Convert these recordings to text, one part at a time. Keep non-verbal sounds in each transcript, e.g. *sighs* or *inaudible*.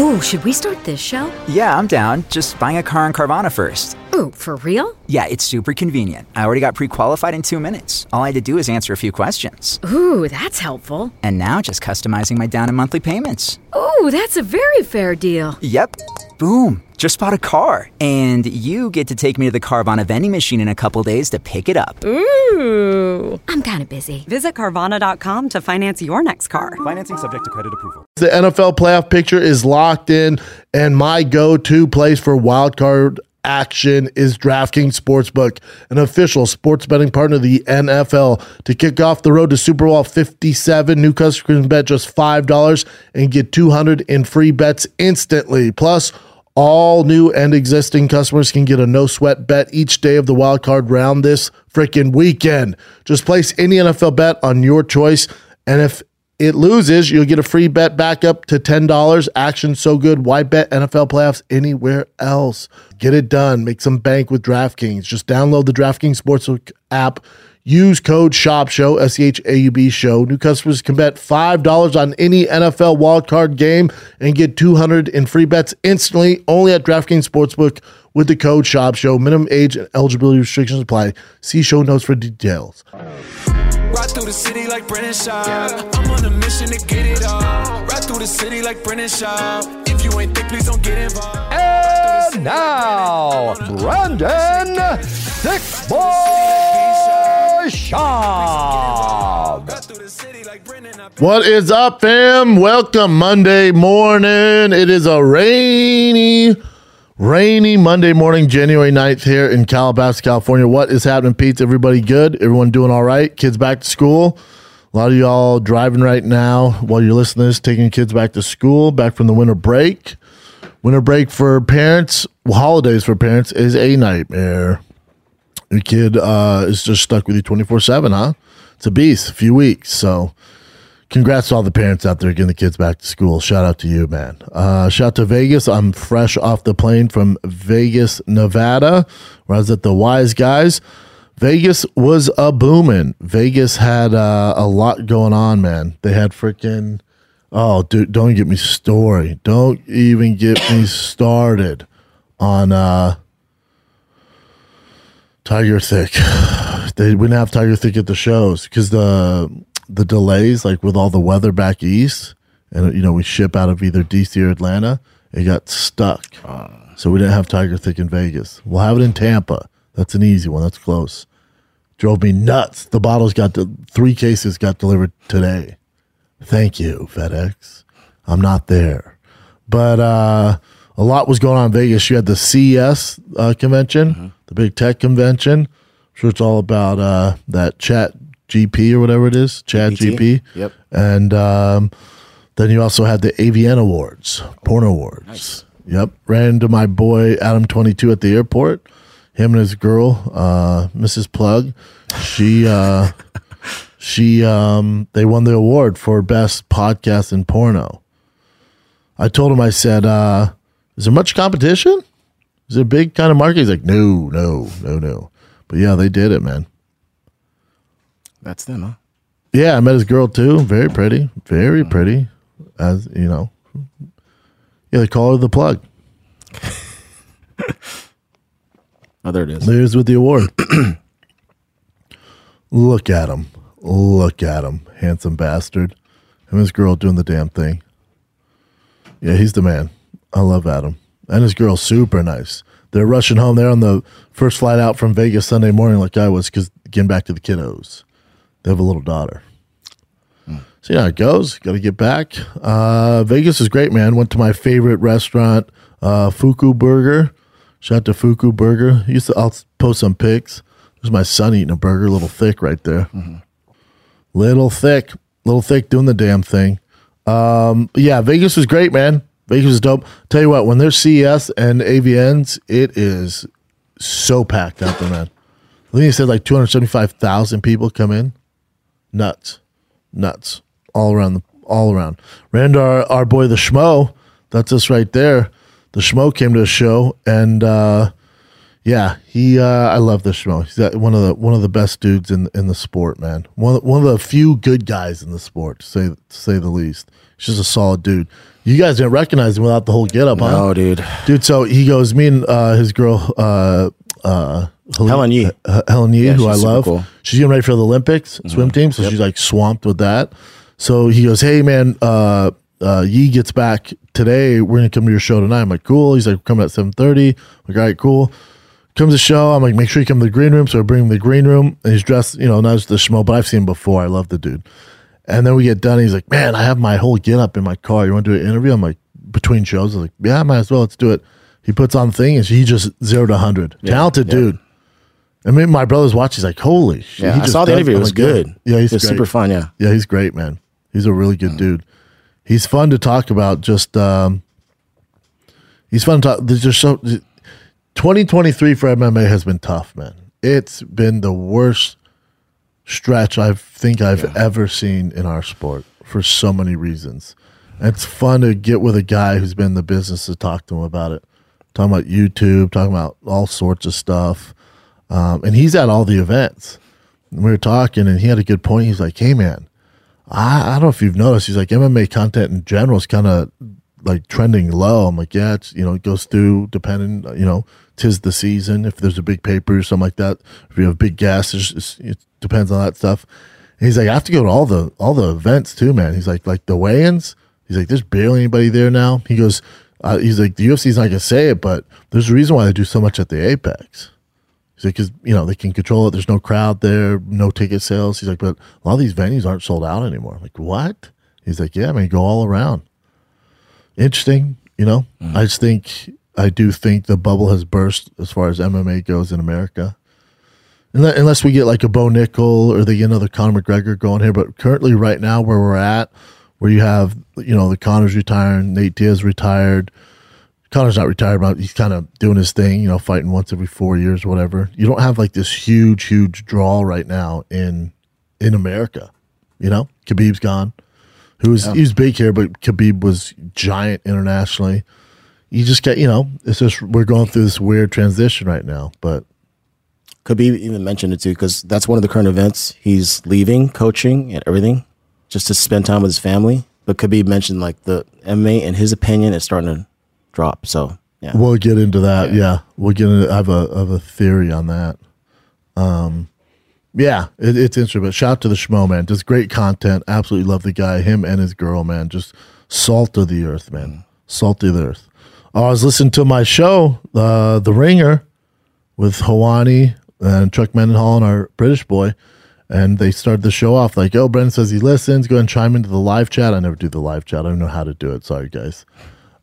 Oh, should we start this show? Yeah, I'm down. Just buying a car in Carvana first. Ooh, for real? Yeah, it's super convenient. I already got pre qualified in two minutes. All I had to do is answer a few questions. Ooh, that's helpful. And now just customizing my down and monthly payments. Ooh, that's a very fair deal. Yep. Boom. Just bought a car. And you get to take me to the Carvana vending machine in a couple days to pick it up. Ooh. I'm kind of busy. Visit Carvana.com to finance your next car. Financing subject to credit approval. The NFL playoff picture is locked in, and my go to place for wildcard action is DraftKings Sportsbook, an official sports betting partner of the NFL. To kick off the road to Super Bowl 57, new customers can bet just $5 and get 200 in free bets instantly. Plus, all new and existing customers can get a no sweat bet each day of the wild card round this freaking weekend. Just place any NFL bet on your choice, and if it loses, you'll get a free bet back up to $10. Action so good. Why bet NFL playoffs anywhere else? Get it done. Make some bank with DraftKings. Just download the DraftKings Sportsbook app. Use code SCHAUB S C H A U B SHOW. New customers can bet $5 on any NFL wildcard game and get 200 in free bets instantly only at DraftKings Sportsbook with the code SCHAUB SHOW. Minimum age and eligibility restrictions apply. See show notes for details. Ride through the city like Brendan Schaub. I'm on a mission to get it all. Ride through the city like Brendan Schaub. If you ain't thick, please don't get involved. And now, Brendan Thick Boy Schaub. Ride through the city like Brennan. I What is up, fam? Welcome Monday morning. It is a rainy, rainy Monday morning, January 9th here in Calabasas, California. What is happening, Pete? Everybody good? Everyone doing all right? Kids back to school? A lot of y'all driving right now while you're listening to this, taking kids back to school, back from the winter break. Winter break for parents, well, holidays for parents is a nightmare. Your kid uh, is just stuck with you 24 7, huh? It's a beast, a few weeks. So, congrats to all the parents out there getting the kids back to school. Shout out to you, man. Uh, shout out to Vegas. I'm fresh off the plane from Vegas, Nevada, where I was at the Wise Guys. Vegas was a booming. Vegas had uh, a lot going on, man. They had freaking. Oh, dude, don't get me story. Don't even get me started on uh Tiger Thick. *sighs* They wouldn't have Tiger Thick at the shows because the the delays, like with all the weather back east, and you know we ship out of either DC or Atlanta, it got stuck. So we didn't have Tiger Thick in Vegas. We'll have it in Tampa. That's an easy one. That's close. Drove me nuts. The bottles got de- three cases got delivered today. Thank you, FedEx. I'm not there. But uh, a lot was going on in Vegas. You had the CES uh, convention, the big tech convention. I'm sure it's all about uh, that chat GP or whatever it is, chat GP. Yep. And um, then you also had the AVN Awards, Porn Awards. Yep. Ran into my boy Adam22 at the airport. Him and his girl, uh, Mrs. Plug. She. Uh, *laughs* she um they won the award for best podcast in porno. I told him I said, uh, is there much competition? Is it a big kind of market? He's like, no, no, no, no. But yeah, they did it, man. That's them, huh? Yeah, I met his girl too. Very pretty. Very pretty. As you know. Yeah, they call her the plug. *laughs* Oh, there it is. There's with the award. *clears throat* Look at him. Look at him. Handsome bastard. Him and his girl doing the damn thing. Yeah, he's the man. I love Adam. And his girl, super nice. They're rushing home. They're on the first flight out from Vegas Sunday morning, like I was, because getting back to the kiddos. They have a little daughter. So, yeah, it goes. Got to get back. Uh, Vegas is great, man. Went to my favorite restaurant, uh, Fuku Burger. Shout out to Fuku Burger. Used to, I'll post some pics. There's my son eating a burger, a little thick right there. Little thick, little thick doing the damn thing. Um, yeah, Vegas was great, man. Vegas was dope. Tell you what, when there's CES and AVNs, it is so packed out there, man. I think he said like 275,000 people come in. Nuts, nuts, all around the all around. Ran to our, boy the Schmo. That's us right there. The Schmo came to a show, and uh, yeah, he. Uh, I love the Schmo. He's one of the one of the best dudes in in the sport, man. One of- one of the few good guys in the sport, to say to say the least. He's just a solid dude. You guys didn't recognize him without the whole get up, huh? No, dude. Dude, so he goes, me and uh, his girl, uh, Helen Yee. uh, Helen Yee, Yeah, who I love. cool. She's getting ready for the Olympics swim team, so she's like swamped with that. So he goes, "Hey man, uh, uh, Yee gets back today. We're gonna come to your show tonight." I'm like, "Cool." He's like, "We're "Coming at 7.30. Like, all right, cool." Comes the show. I'm like, "Make sure you come to the green room." So I bring him to the green room, and he's dressed, you know, not as the schmo, but I've seen him before. I love the dude. And then we get done. He's like, "Man, I have my whole get up in my car. You want to do an interview?" I'm like, "Between shows." I was like, "Yeah, might as well. Let's do it." He puts on thing, and he just zero to hundred. Talented dude. I mean, my brother's watching. He's like, "Holy shit!" Yeah, he I saw the interview. It was like, good. Yeah, he's great. super fun. Yeah. Yeah, he's great, man. He's a really good dude. He's fun to talk about. Just um, he's fun to talk. There's just so 2023 for MMA has been tough, man. It's been the worst stretch I think I've ever seen in our sport for so many reasons. And it's fun to get with a guy who's been in the business to talk to him about it. Talking about YouTube, talking about all sorts of stuff. Um, and he's at all the events. And we were talking, and he had a good point. He's like, "Hey, man, I, I don't know if you've noticed. He's like MMA content in general is kind of like trending low. I'm like, yeah, it's you know, it goes through depending, you know, tis the season. If there's a big paper or something like that, if you have big gas, it depends on that stuff. And he's like, I have to go to all the all the events too, man. He's like, like the weigh-ins. He's like, there's barely anybody there now. He goes, uh, he's like, the UFC's not gonna say it, but there's a reason why they do so much at the Apex. He's like, because you know they can control it. There's no crowd there, no ticket sales. He's like, but a lot of these venues aren't sold out anymore. I'm like, what? He's like, yeah, I man, go all around. Interesting, you know. I just think I do think the bubble has burst as far as MMA goes in America. Unle- Unless we get like a Bo Nickal or they get another Conor McGregor going here, but currently, right now, where we're at, where you have you know the Conor's retiring, Nate Diaz retired, Conor's not retired, but he's kind of doing his thing, you know, fighting once every four years, whatever. You don't have like this huge, huge draw right now in in America. You know, Khabib's gone. Who was he was big here, but Khabib was giant internationally. You just get, you know, it's just we're going through this weird transition right now. But Khabib even mentioned it too because that's one of the current events. He's leaving coaching and everything just to spend time with his family. But Khabib mentioned like the MMA, in his opinion, is starting to drop. So yeah, we'll get into that. Yeah, we'll get into. I have a I have a theory on that. Um, yeah, it, it's interesting. But shout out to the Schmo man, just great content. Absolutely love the guy, him and his girl, man. Just salt of the earth, man. Salt of the earth. Oh, I was listening to my show, uh, The Ringer, with Helwani and Chuck Mindenhall and our British boy. And they started the show off like, oh, Brendan says he listens. Go ahead and chime into the live chat. I never do the live chat. I don't know how to do it. Sorry, guys.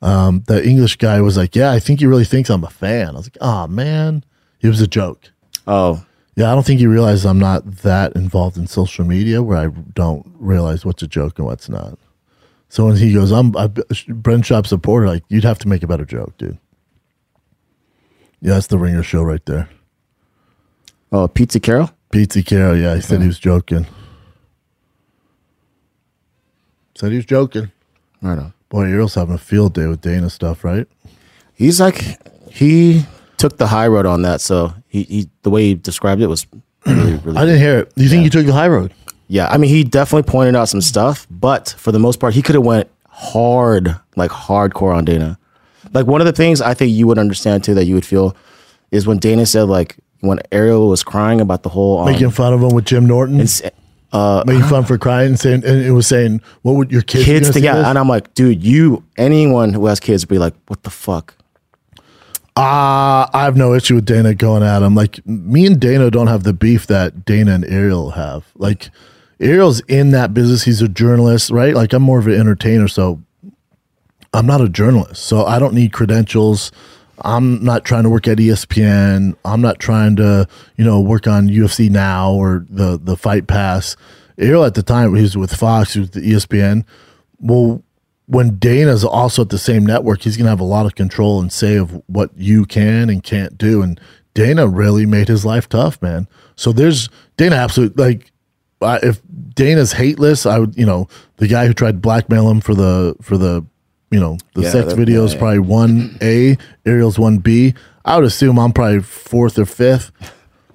Um, the English guy was like, yeah, I think he really thinks I'm a fan. I was like, oh, man. It was a joke. oh Yeah, I don't think he realizes I'm not that involved in social media where I don't realize what's a joke and what's not. So when he goes, I'm a Brendan Schaub supporter, like, you'd have to make a better joke, dude. Yeah, that's the Ringer show right there. oh Pizza Carol. Pizza Carol, yeah, he said he was joking. Said he was joking. Right on. Boy, Ariel's having a field day with Dana stuff, right? He's like he took the high road on that. So he, he the way he described it was really *clears throat* really. I didn't hear it. You think you took the high road? Yeah, I mean, he definitely pointed out some stuff, but for the most part, he could have went hard, like hardcore on Dana. Like one of the things I think you would understand too that you would feel is when Dana said like when Ariel was crying about the whole um, Making fun of him with Jim Norton, it's, uh, making fun for crying, and saying, and it was saying, "What would your kids, kids see together, this? and I'm like, dude, you anyone who has kids would be like, what the fuck? Uh, I have no issue with Dana going at him. Like me and Dana don't have the beef that Dana and Ariel have. Like Ariel's in that business. He's a journalist, right? Like I'm more of an entertainer, so I'm not a journalist. So I don't need credentials. I'm not trying to work at ESPN. I'm not trying to, you know, work on UFC now or the the Fight Pass. Ariel at the time he was with Fox, he was the ESPN. Well, when Dana's also at the same network, he's going to have a lot of control and say of what you can and can't do. And Dana really made his life tough, man. So there's Dana absolutely like if Dana's hateless, I would you know the guy who tried to blackmail him for the for the you know the Yeah, sex video is probably one A, Ariel's one B. I would assume I'm probably fourth or fifth.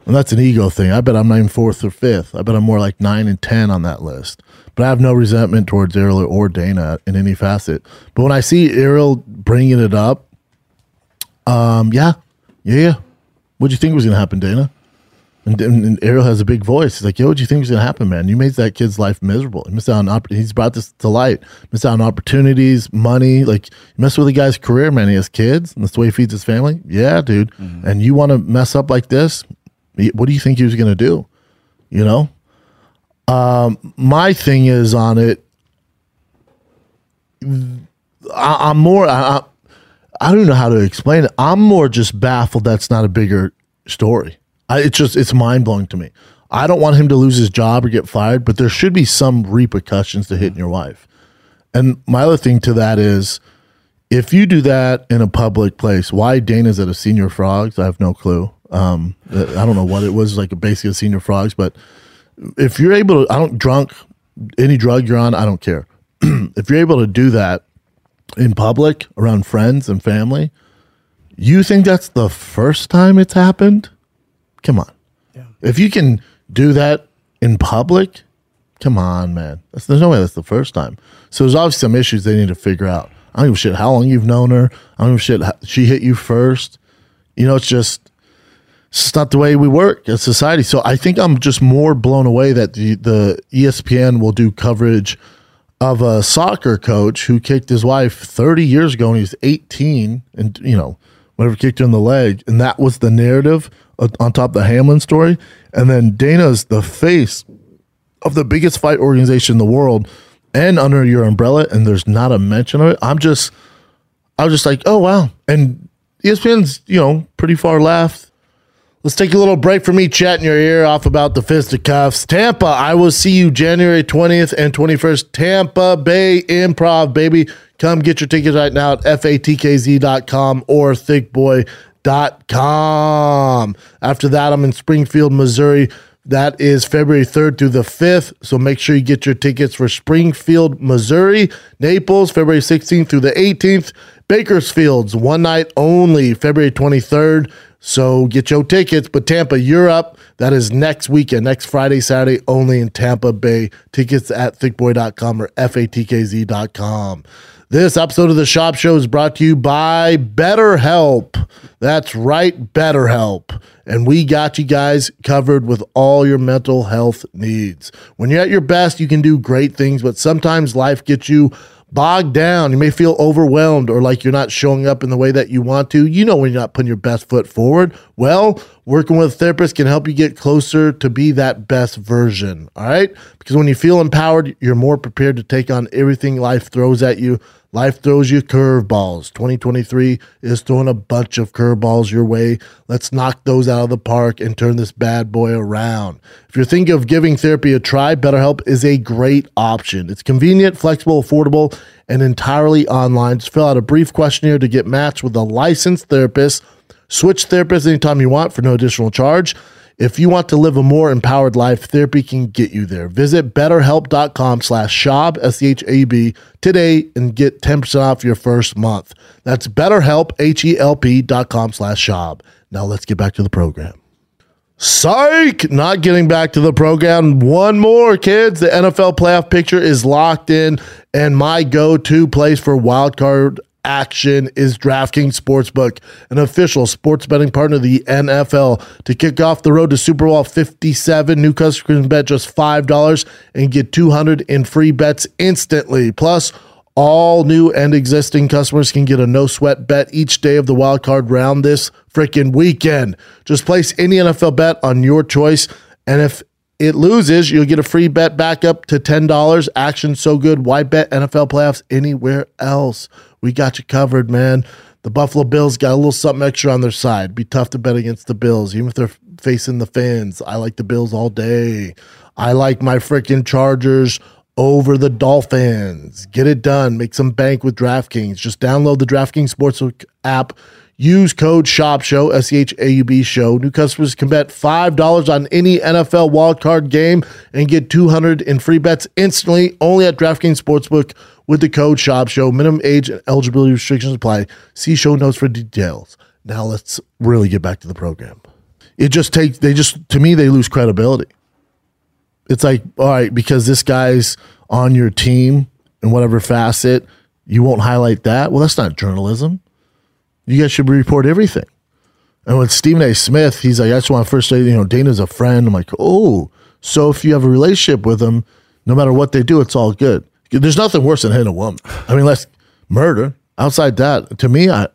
And that's an ego thing. I bet I'm not even fourth or fifth. I bet I'm more like nine and ten on that list. But I have no resentment towards Ariel or Dana in any facet. But when I see Ariel bringing it up, um, yeah, yeah, yeah. What do you think was going to happen, Dana? And, and, Ariel has a big voice. He's like, "Yo, what do you think was going to happen, man? You made that kid's life miserable. He missed out on opp- He's brought this to light. Missed out on opportunities, money. Like, you mess with a guy's career, man. He has kids, and that's the way he feeds his family. Yeah, dude. And you want to mess up like this? What do you think he was going to do? You know. Um, my thing is on it. I, I'm more. I, I, I don't know how to explain it. I'm more just baffled that's not a bigger story. I, it's just it's mind blowing to me. I don't want him to lose his job or get fired, but there should be some repercussions to hitting your wife. And my other thing to that is, if you do that in a public place, why Dana's at a Señor Frogs? I have no clue. Um, I don't know what it was like, basically a Señor Frogs. But if you're able to, I don't drunk any drug you're on, I don't care. *clears throat* if you're able to do that in public around friends and family, you think that's the first time it's happened? Come on. If you can do that in public, come on, man. That's, there's no way that's the first time. So there's obviously some issues they need to figure out. I don't give a shit how long you've known her. I don't give a shit how, she hit you first. You know, it's just it's just not the way we work as society. So I think I'm just more blown away that the, the ESPN will do coverage of a soccer coach who kicked his wife 30 years ago when he was 18 and, you know, whatever kicked her in the leg. And that was the narrative on top of the Hamlin story. And then Dana's the face of the biggest fight organization in the world and under your umbrella, and there's not a mention of it. I'm just, I was just like, oh, wow. And ESPN's, you know, pretty far left. Let's take a little break from me chatting your ear off about the fisticuffs. Tampa, I will see you January 20th and 21st. Tampa Bay Improv, baby. Come get your tickets right now at fatkz.com or thickboy.com. After that, I'm in Springfield, Missouri. That is February 3rd through the 5th. So make sure you get your tickets for Springfield, Missouri, Naples, February 16th through the 18th. Bakersfield's one night only, February 23rd. So get your tickets. But Tampa, you're up. That is next weekend, next Friday, Saturday, only in Tampa Bay. Tickets at thickboy.com or fatkz.com. This episode of the Schaub Show is brought to you by BetterHelp. That's right, BetterHelp. And we got you guys covered with all your mental health needs. When you're at your best, you can do great things, but sometimes life gets you bogged down. You may feel overwhelmed or like you're not showing up in the way that you want to. You know when you're not putting your best foot forward. Well, working with a therapist can help you get closer to be that best version. All right? Because when you feel empowered, you're more prepared to take on everything life throws at you. Life throws you curveballs. 2023 is throwing a bunch of curveballs your way. Let's knock those out of the park and turn this bad boy around. If you're thinking of giving therapy a try, BetterHelp is a great option. It's convenient, flexible, affordable, and entirely online. Just fill out a brief questionnaire to get matched with a licensed therapist. Switch therapists anytime you want for no additional charge. If you want to live a more empowered life, therapy can get you there. Visit betterhelp.com slash shab, S-C-H-A-B, today and get 10% off your first month. That's betterhelp, H-E-L-P dot com slash shab. Now let's get back to the program. Psych! Not getting back to the program. One more, kids. The NFL playoff picture is locked in, and my go to place for wildcard action is DraftKings Sportsbook, an official sports betting partner of the NFL. To kick off the road to Super Bowl 57, new customers can bet just $5 and get 200 in free bets instantly. Plus, all new and existing customers can get a no sweat bet each day of the wild card round this freaking weekend. Just place any NFL bet on your choice, and if it loses, you'll get a free bet back up to $10. Action so good. Why bet NFL playoffs anywhere else? We got you covered, man. The Buffalo Bills got a little something extra on their side. Be tough to bet against the Bills, even if they're facing the fans. I like the Bills all day. I like my freaking Chargers over the Dolphins. Get it done. Make some bank with DraftKings. Just download the DraftKings Sportsbook app. Use code SCHAUB-SHOW, S-C-H-A-U-B show. New customers can bet $5 on any NFL wildcard game and get 200 in free bets instantly only at DraftKings Sportsbook with the code SCHAUB-SHOW. Minimum age and eligibility restrictions apply. See show notes for details. Now let's really get back to the program. It just takes, they just, to me, they lose credibility It's like, all right, because this guy's on your team in whatever facet, you won't highlight that. Well, that's not journalism. You guys should report everything. And with Stephen A. Smith, he's like, I just want to first say, you know, Dana's a friend. I'm like, oh, so if you have a relationship with him, no matter what they do, it's all good. There's nothing worse than hitting a woman. I mean, let's murder. Outside that, to me, I,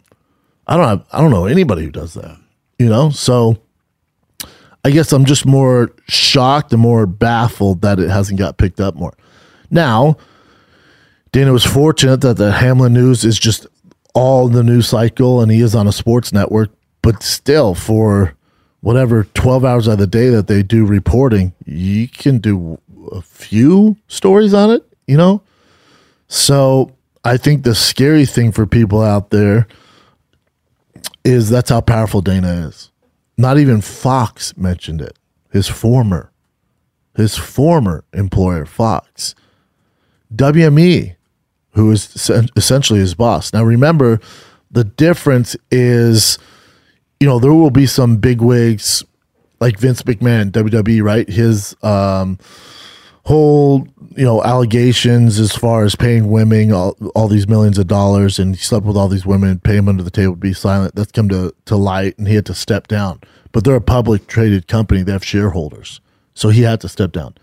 I don't have, I don't know anybody who does that. You know, so I guess I'm just more shocked and more baffled that it hasn't got picked up more. Now, Dana was fortunate that the Hamlin News is just all the news cycle and he is on a sports network, but still for whatever 12 hours of the day that they do reporting, you can do a few stories on it, you know? So I think the scary thing for people out there is that's how powerful Dana is. Not even Fox mentioned it. His former, his former employer, Fox. WME, who is essentially his boss. Now remember, the difference is, you know, there will be some big wigs like Vince McMahon, WWE, right? His um, whole, you know, allegations as far as paying women all, all these millions of dollars and he slept with all these women, pay him under the table, be silent. That's come to, to light and he had to step down. But they're a public traded company. They have shareholders. So he had to step down.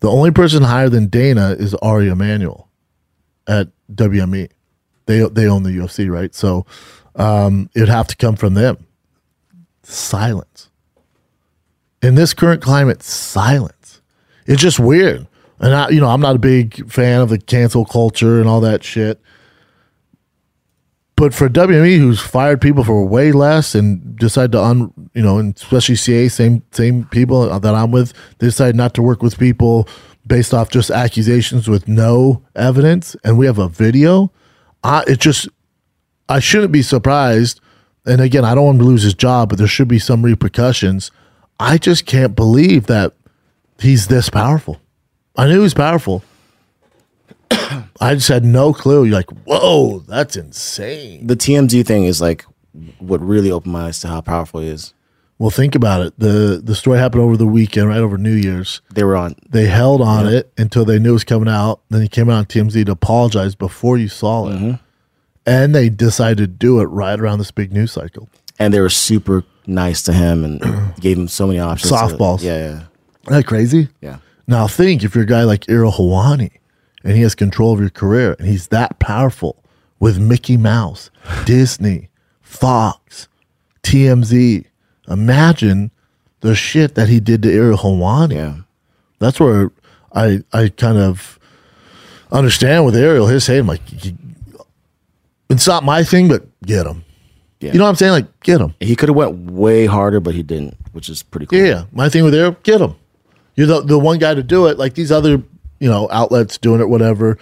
The only person higher than Dana is Ari Emanuel at WME. They they own the UFC, right? So um, it'd have to come from them. Silence. In this current climate, silence. It's just weird. And I, you know, I'm not a big fan of the cancel culture and all that shit. But for WME, who's fired people for way less and decided to un, you know, and especially CA, same same people that I'm with, they decided not to work with people based off just accusations with no evidence, and we have a video. I it just I shouldn't be surprised. And again, I don't want to lose his job, but there should be some repercussions. I just can't believe that he's this powerful. I knew he was powerful. I just had no clue. You're like, whoa, that's insane. The TMZ thing is like what really opened my eyes to how powerful it is. Well, think about it. the The story happened over the weekend, right over New Year's. They were on. They held on it until they knew it was coming out. Then he came out on TMZ to apologize before you saw it, mm-hmm. and they decided to do it right around this big news cycle. And they were super nice to him and *clears throat* gave him so many options. to- Softballs. yeah, yeah, Isn't that crazy? yeah. Now think if you're a guy like Ariel Helwani and he has control of your career and he's that powerful with Mickey Mouse, Disney, Fox, TMZ. Imagine the shit that he did to Ariel Helwani. Yeah. That's where I I kind of understand with Ariel his saying like it's not my thing, but get him. Yeah. You know what I'm saying? Like get him. He could have went way harder, but he didn't, which is pretty cool. Yeah, my thing with Ariel, get him. You're the the one guy to do it. Like these other you know outlets doing it, whatever.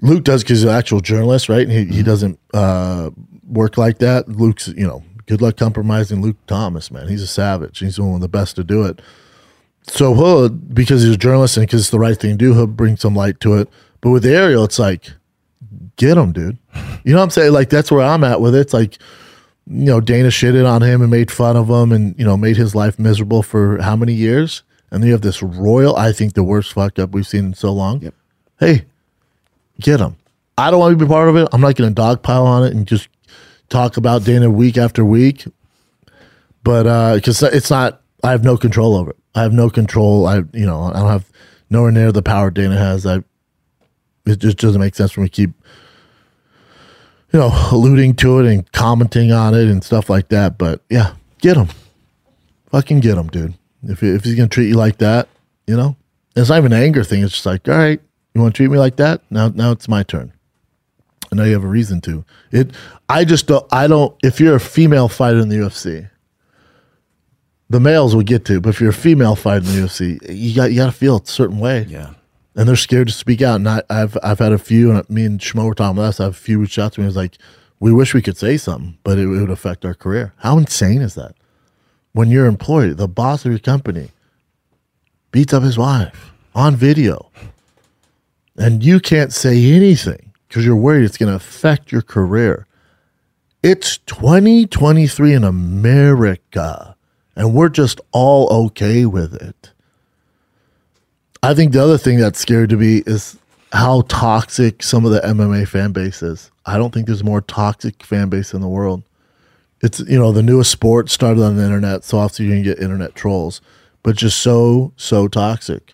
Luke does because he's an actual journalist, right? And he, he doesn't uh, work like that. Luke's, you know, good luck compromising Luke Thomas, man. He's a savage. He's one of the best to do it. So he'll, because he's a journalist and because it's the right thing to do, he'll bring some light to it. But with Ariel, it's like, get him, dude. You know what I'm saying? Like, that's where I'm at with it. It's like, you know, Dana shitted on him and made fun of him and, you know, made his life miserable for how many years? And then you have this royal, I think the worst fuck up we've seen in so long. Yep. Hey, get him. I don't want to be part of it. I'm not going to dogpile on it and just talk about Dana week after week. But uh, because it's not, I have no control over it. I have no control. I, you know, I don't have nowhere near the power Dana has. I, it just doesn't make sense for me to keep, you know, alluding to it and commenting on it and stuff like that. But yeah, get him. Fucking get him, dude. If, if he's going to treat you like that, you know, it's not even an anger thing. It's just like, all right, you want to treat me like that? Now, now it's my turn. I know you have a reason to. It. I just don't. I don't. If you're a female fighter in the UFC, the males would get to. But if you're a female fighter in the UFC, you got you got to feel a certain way. Yeah. And they're scared to speak out. And I, I've I've had a few, and me and Schmo were talking about this. I have a few reach out to me. It's like, we wish we could say something, but it, it would affect our career. How insane is that? When your employee, the boss of your company, beats up his wife on video, and you can't say anything because you're worried it's going to affect your career. It's 2023 in America, and we're just all okay with it. I think the other thing that's scary to me is how toxic some of the MMA fan base is. I don't think there's more toxic fan base in the world. It's you know the newest sport started on the internet, so obviously you can get internet trolls, but just so so toxic.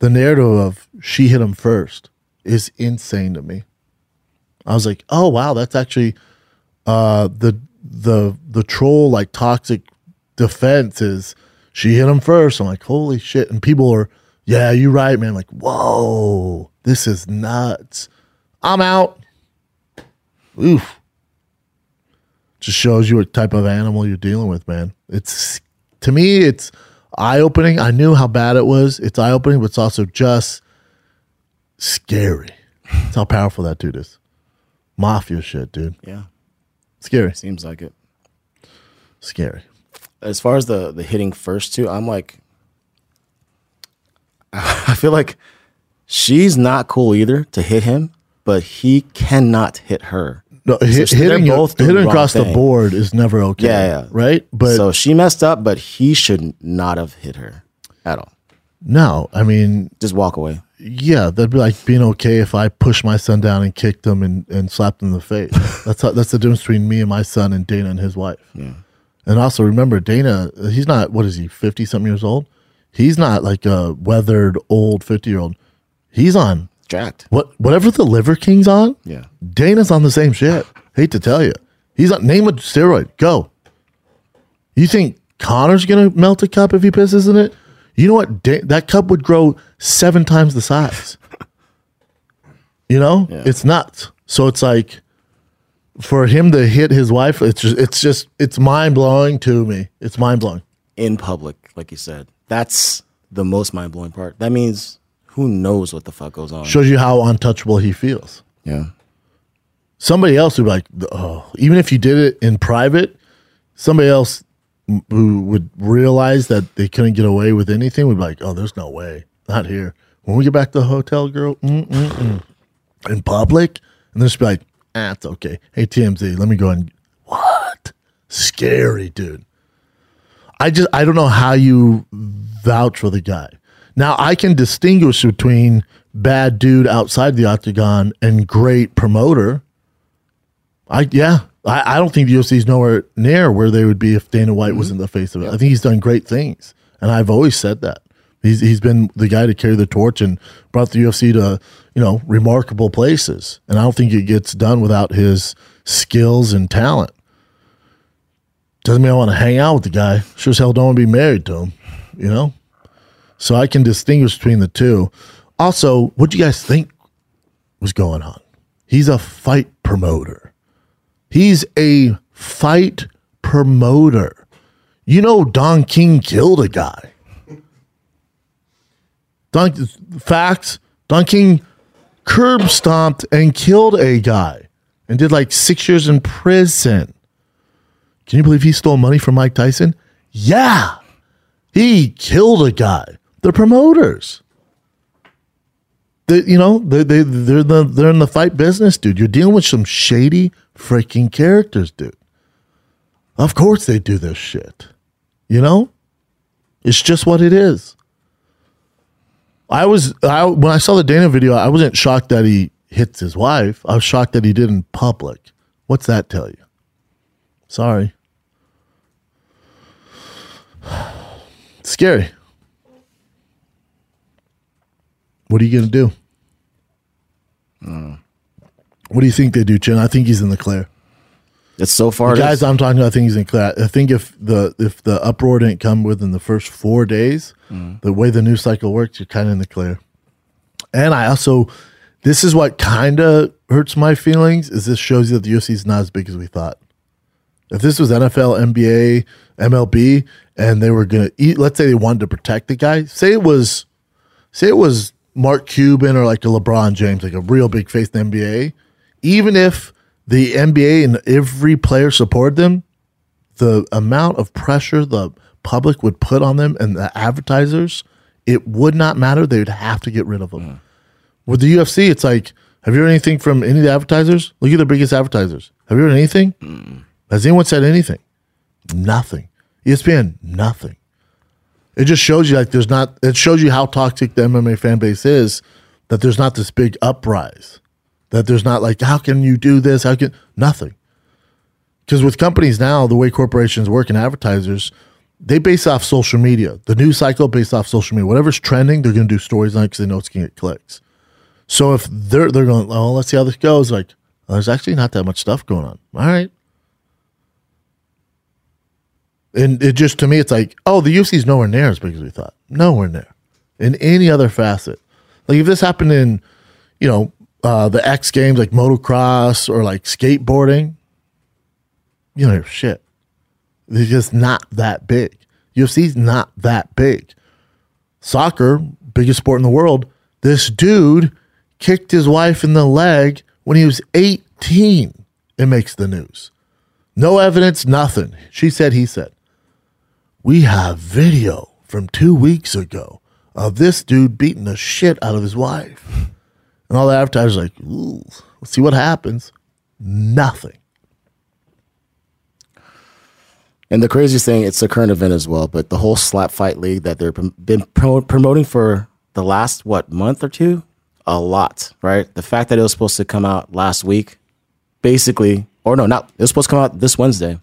The narrative of she hit him first is insane to me. I was like, oh wow, that's actually uh, the the the troll like toxic defense is she hit him first. I'm like, holy shit! And people are, yeah, you're right, man. like, whoa, this is nuts. I'm out. Oof. Just shows you what type of animal you're dealing with, man. It's to me, it's eye opening. I knew how bad it was. It's eye opening, but it's also just scary. That's how powerful that dude is. Mafia shit, dude. Yeah, Scary. seems like it. Scary. As far as the the hitting first two, I'm like, *laughs* I feel like she's not cool either to hit him, but he cannot hit her. No, hit, they're hitting, both doing hitting across the board is never okay. Yeah, yeah. Right? But so she messed up, but he should not have hit her at all. no, I mean, Just walk away. yeah, that'd be like being okay if I pushed my son down and kicked him and, and slapped him in the face. *laughs* that's how, that's the difference between me and my son and Dana and his wife. Yeah. And also remember, Dana, he's not what is he, fifty something years old? He's not like a weathered old fifty year old. He's on Jacked. what whatever the Liver King's on. Yeah. Dana's on the same shit. Hate to tell you, he's on name a steroid. Go. You think Connor's gonna melt a cup if he pisses in it? You know what? Da- that cup would grow seven times the size. you know, it's nuts. So it's like for him to hit his wife, it's just it's just it's mind blowing to me. It's mind blowing. In public, like you said. That's the most mind blowing part. That means who knows what the fuck goes on. Shows you how untouchable he feels. Yeah. somebody else would be like, oh, even if you did it in private, somebody else who would realize that they couldn't get away with anything would be like, oh, there's no way, not here. When we get back to the hotel, girl, mm-mm-mm. in public, and they'll just be like, ah, it's okay. Hey, TMZ, let me go and what? Scary, dude. I just I don't know how you vouch for the guy. Now I can distinguish between bad dude outside the octagon and great promoter. I yeah, I, I don't think the UFC is nowhere near where they would be if Dana White was in the face of it. I think he's done great things, and I've always said that. He's he's been the guy to carry the torch and brought the UFC to you know remarkable places, and I don't think it gets done without his skills and talent. Doesn't mean I want to hang out with the guy. Sure as hell don't want to be married to him, you know. So I can distinguish between the two. Also, what do you guys think was going on? He's a fight promoter. He's a fight promoter. You know, Don King killed a guy. Don facts. Don King curb stomped and killed a guy and did like six years in prison. Can you believe he stole money from Mike Tyson? Yeah. He killed a guy. They're promoters. They, you know, they, they, they're, the, they're in the fight business, dude. You're dealing with some shady freaking characters, dude. Of course they do this shit. You know? It's just what it is. I was I, when I saw the Dana video, I wasn't shocked that he hits his wife. I was shocked that he did in public. What's that tell you? Sorry. *sighs* Scary. What are you going to do? Mm. What do you think they do, Chin? I think he's in the clear. It's so far. The guys. I'm talking to, I think he's in clear. I think if the if the uproar didn't come within the first four days, mm. the way the news cycle works, you're kind of in the clear. And I also, this is what kind of hurts my feelings. Is this shows you that the UFC is not as big as we thought. If this was NFL, NBA, MLB, and they were gonna eat, let's say they wanted to protect the guy. Say it was, say it was Mark Cuban or like a LeBron James, like a real big face in the NBA. Even if the NBA and every player supported them, the amount of pressure the public would put on them and the advertisers, it would not matter. They would have to get rid of them. Hmm. With the UFC, it's like, have you heard anything from any of the advertisers? Look at the biggest advertisers. Have you heard anything? Hmm. Has anyone said anything? Nothing. ESPN, nothing. It just shows you like there's not. It shows you how toxic the MMA fan base is. That there's not this big uprise. That there's not like how can you do this? How can nothing? Because with companies now, the way corporations work and advertisers, they base off social media. The news cycle based off social media. Whatever's trending, they're going to do stories on it because they know it's going to get clicks. So if they're they're going, oh, let's see how this goes. Like, oh, there's actually not that much stuff going on. All right. And it just to me, it's like, oh, the UFC's nowhere near as big as we thought. Nowhere near. In any other facet, like if this happened in, you know, uh, the X Games like motocross or like skateboarding, you know, shit. They're just not that big. UFC's not that big. Soccer, biggest sport in the world. This dude kicked his wife in the leg when he was 18. It makes the news. No evidence, nothing. She said, he said. We have video from two weeks ago of this dude beating the shit out of his wife. And all the advertisers like, ooh, let's see what happens. Nothing. And the craziest thing, it's a current event as well, but the whole slap fight league that they've been pro- promoting for the last, what, month or two? A lot, right? The fact that it was supposed to come out last week, basically, or no, not, it was supposed to come out this Wednesday.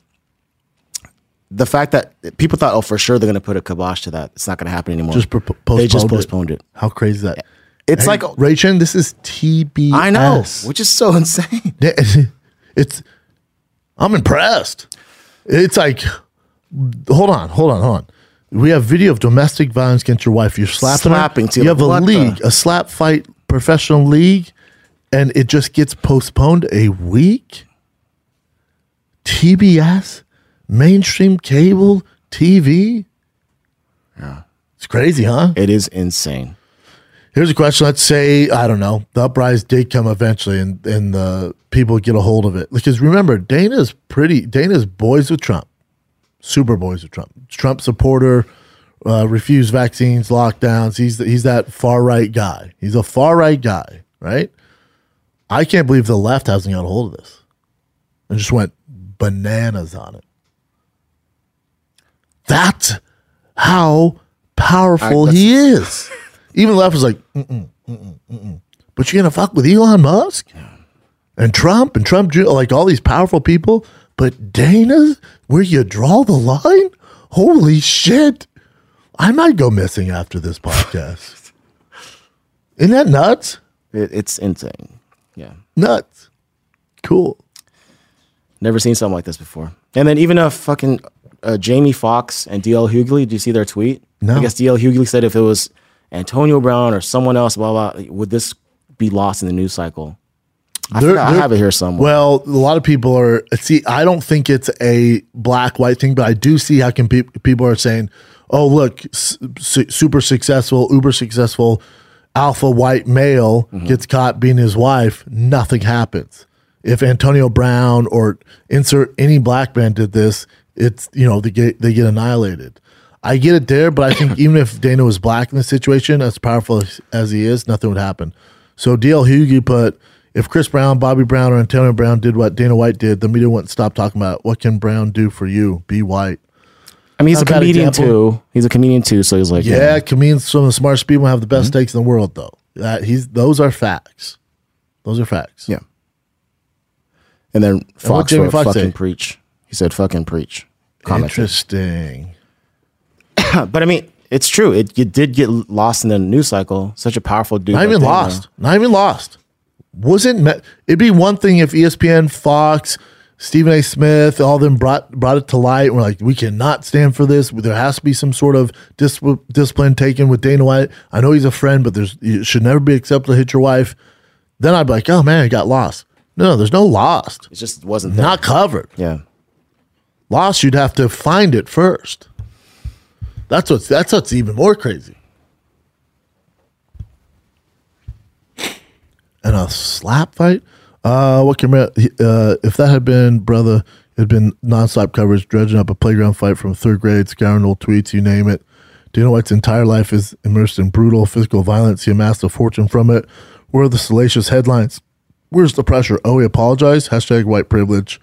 The fact that people thought, oh, for sure they're going to put a kibosh to that. It's not going to happen anymore. Just pro- they just postponed it. it. How crazy is that? It's Hey, like, Rachel, this is TBS. I know, which is so *laughs* insane. *laughs* It's. I'm impressed. It's like, hold on, hold on, hold on. We have video of domestic violence against your wife. You're slapping, her. Slapping, too. You have a What the- league, a slap fight professional league, and it just gets postponed a week. TBS, mainstream cable TV. Yeah, it's crazy, huh? It is insane. Here's a question. Let's say I don't know the uprise did come eventually, and and the people get a hold of it. Because remember, Dana's pretty. Dana's boys with Trump, super boys with Trump. Trump supporter, uh, refused vaccines, lockdowns. He's he's that far right guy. He's a far right guy, right? I can't believe the left hasn't got a hold of this, and just went bananas on it. That's how powerful he is. Even left was like, mm-mm, mm-mm, mm-mm. but you're gonna fuck with Elon Musk and Trump and Trump, like all these powerful people. But Dana, where you draw the line? Holy shit! I might go missing after this podcast. *laughs* Isn't that nuts? It, it's insane. Yeah. Nuts. Cool. Never seen something like this before. And then even a fucking uh, Jamie Foxx and DL Hughley. Do you see their tweet? No. I guess DL Hughley said if it was Antonio Brown or someone else, blah blah, would this be lost in the news cycle? I, They're- I have it here somewhere. Well, a lot of people are see. I don't think it's a black white thing, but I do see how can pe- people are saying, "Oh, look, su- super successful, uber successful, alpha white male Mm-hmm. gets caught being his wife. Nothing happens. If Antonio Brown or insert any black man did this, it's you know they get they get annihilated." I get it there, but I think *coughs* even if Dana was black in the situation, as powerful as, as he is, nothing would happen. So DL Hughley put, if Chris Brown, Bobby Brown, or Antonio Brown did what Dana White did, the media wouldn't stop talking about what can Brown do for you? Be white. I mean, he's a not a comedian example. too. He's a comedian too, so he's like, Yeah, comedians, some of the smartest people have the best Mm-hmm. takes in the world, though. That he's those are facts. Those are facts. Yeah. And then Foxx Jamie wrote, Foxx fucking say? preach. He said, fucking preach. Commented. Interesting. *coughs* But I mean, it's true. It, it did get lost in the news cycle. Such a powerful dude. Not even lost. Not even lost. Wasn't me- it'd be one thing if ESPN, Fox, Stephen A. Smith, all of them brought brought it to light. We're like, we cannot stand for this. There has to be some sort of dis- discipline taken with Dana White. I know he's a friend, but there's it should never be acceptable to hit your wife. Then I'd be like, oh man, it got lost. No, there's no lost. It just wasn't there. Not covered. yeah. Lost, you'd have to find it first. That's what's that's what's even more crazy. And a slap fight. Uh, what can uh, if that had been brother? It had been nonstop coverage, dredging up a playground fight from third grade, scouring old tweets, you name it. Dana White's entire life is immersed in brutal physical violence. He amassed a fortune from it. Where are the salacious headlines? Where's the pressure? Oh, he apologized. Hashtag white privilege.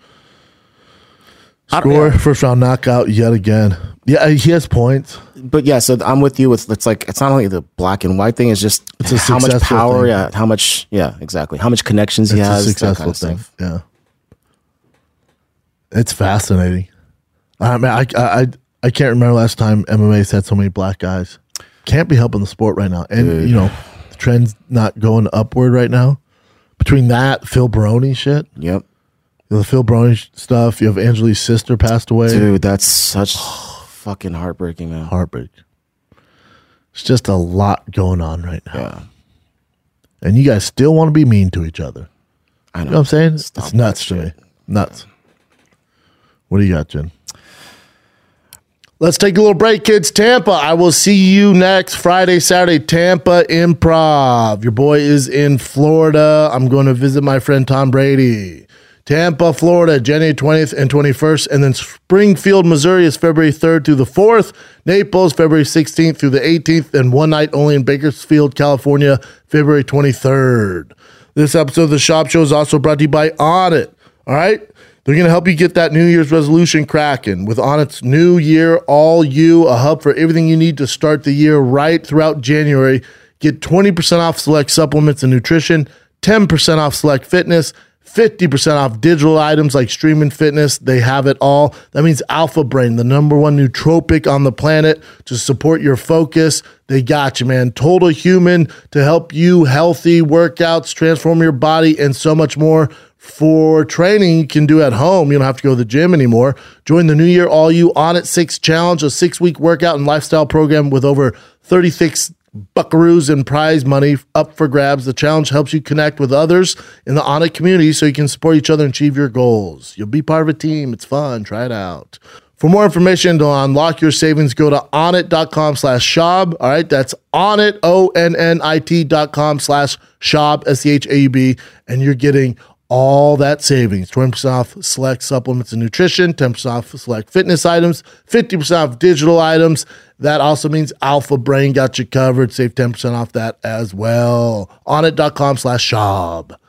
Score first round knockout yet again. Yeah, uh, he has points. But yeah, so I'm with you. It's, it's like it's not only the black and white thing. It's just It's a how much power. thing. Yeah, how much. Yeah, exactly. How much connections he It's a has. that successful kind of thing. stuff. Yeah, it's fascinating. I mean, I, I I I can't remember last time MMA's had so many black guys. Can't be helping the sport right now, and you know the trend's not going upward right now. Between that Phil Baroni shit, Yep, the Phil Baroni sh- stuff, you have Angela's sister passed away. dude, that's such fucking heartbreaking, man. Heartbreak. It's just a lot going on right now, Yeah, and you guys still want to be mean to each other. I know. You know what I'm saying? Stop it's nuts to me. Nuts. What do you got, Jen? Let's take a little break, kids. Tampa. I will see you next Friday, Saturday. Tampa Improv. Your boy is in Florida. I'm going to visit my friend Tom Brady. Tampa, Florida, January 20th and 21st. And then Springfield, Missouri is February 3rd through the 4th. Naples, February 16th through the 18th. And one night only in Bakersfield, California, February 23rd. This episode of the Schaub Show is also brought to you by Onnit. All right? They're going to help you get that New Year's resolution cracking with Onnit's New Year All You, a hub for everything you need to start the year right throughout January. Get 20% off select supplements and nutrition, 10% off select fitness, 50% off digital items like streaming fitness. They have it all. That means Alpha Brain, the number one nootropic on the planet to support your focus. They got you, man. Total Human to help you healthy workouts, transform your body, and so much more. For training you can do at home, you don't have to go to the gym anymore. Join the New Year All You Onnit 6 Challenge, a six week workout and lifestyle program with over 36 buckaroos and prize money up for grabs. The challenge helps you connect with others in the Onnit community so you can support each other and achieve your goals. You'll be part of a team. It's fun. Try it out. For more information to unlock your savings, go to onnit.com slash shop. All right, that's onit, O-N-N-I-T dot com slash shop, S-C-H-A-U-B, and you're getting all that savings. 20% off select supplements and nutrition 10% off select fitness items 50% off digital items. That also means alpha brain got you covered. Save 10% off that as well. Onnit.com slash shop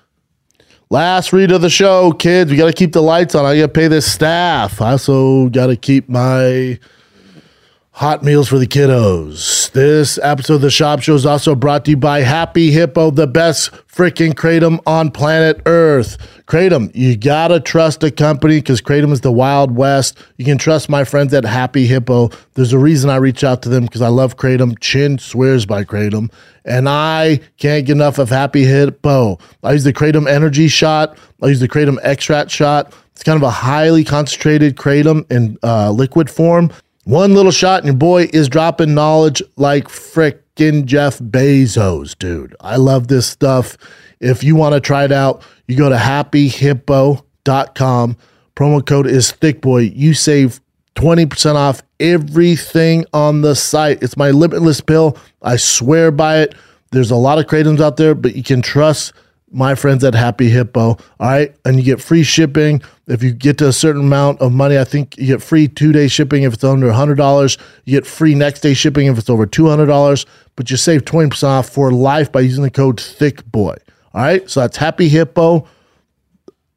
last read of the show kids. We got to keep the lights on. I gotta pay this staff. I also got to keep my Hot meals for the kiddos. This episode of the Schaub Show is also brought to you by Happy Hippo, the best freaking kratom on planet Earth. Kratom, you gotta trust a company because Kratom is the Wild West. You can trust my friends at Happy Hippo. There's a reason I reach out to them because I love Kratom. Chin swears by Kratom, and I can't get enough of Happy Hippo. I use the Kratom Energy Shot. I use the Kratom Extract Shot. It's kind of a highly concentrated kratom in uh, liquid form. One little shot, and your boy is dropping knowledge like frickin' Jeff Bezos, dude. I love this stuff. If you want to try it out, you go to happyhippo.com. Promo code is thickboy. You save 20% off everything on the site. It's my limitless pill. I swear by it. There's a lot of kratoms out there, but you can trust my friends at Happy Hippo. All right. And you get free shipping. If you get to a certain amount of money, I think you get free two day shipping if it's under $100. You get free next day shipping if it's over $200. But you save 20% off for life by using the code ThickBoy. All right. So that's happyhippo.com.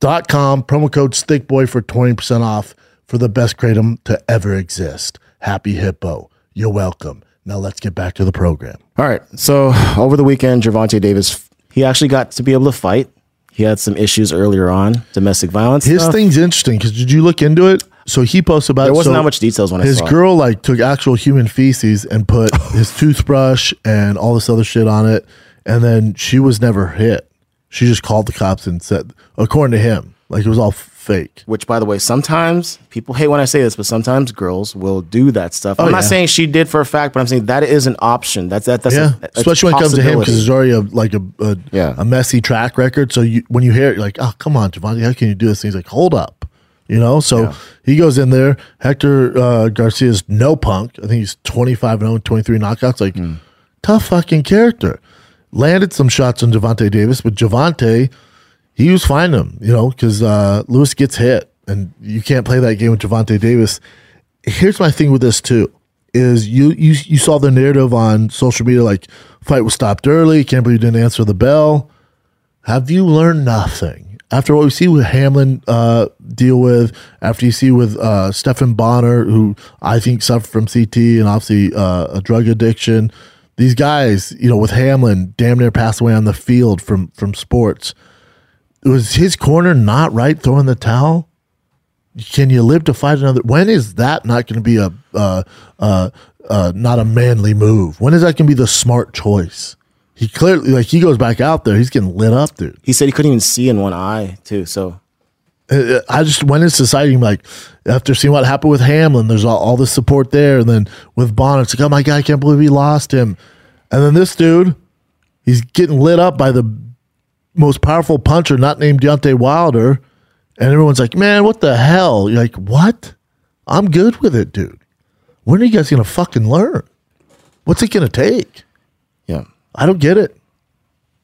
Promo code ThickBoy for 20% off for the best kratom to ever exist. Happy Hippo. You're welcome. Now let's get back to the program. All right. So over the weekend, Gervonta Davis, he actually got to be able to fight. He had some issues earlier on, domestic violence. His stuff. thing's interesting because did you look into it? So he posted about There wasn't so that much details when I his saw it. girl like took actual human feces and put *laughs* his toothbrush and all this other shit on it, and then she was never hit. She just called the cops and said, according to him, like it was all fake. Which, by the way, sometimes people hate when I say this, but sometimes girls will do that stuff. I'm Oh, not yeah. saying she did for a fact, but I'm saying that is an option. That's that. That's Yeah, a, that's especially when it comes to him because there's already a like a a, Yeah. a messy track record. So you when you hear it, you're like, oh come on, Gervonta, how can you do this? And he's like, hold up, you know. So he goes in there. Hector uh, Garcia's no punk. I think he's 25 and 0, 23 knockouts. Like Hmm. tough fucking character. Landed some shots on Gervonta Davis, but Gervonta, he was finding him, you know, because uh, Lewis gets hit, and you can't play that game with Gervonta Davis. Here's my thing with this too: is you you you saw the narrative on social media like fight was stopped early, can't believe you didn't answer the bell. Have you learned nothing? After what we see with Hamlin uh, deal with, after you see with uh, Stephan Bonnar, who I think suffered from CT and obviously uh, a drug addiction, these guys, you know, with Hamlin, damn near passed away on the field from from sports. Was his corner not right throwing the towel? Can you live to fight another? When is that not going to be a uh, uh, uh, not a manly move? When is that going to be the smart choice? He clearly like he goes back out there, he's getting lit up, dude. He said he couldn't even see in one eye too. So Uh, I just went in society like after seeing what happened with Hamlin, there's all, all this support there, and then with Bonnar, it's like, oh my god, I can't believe we lost him. And then this dude, he's getting lit up by the most powerful puncher, not named Deontay Wilder, and everyone's like, man, what the hell? You're like, what? I'm good with it, dude. When are you guys gonna fucking learn? What's it gonna take? yeah, I don't get it.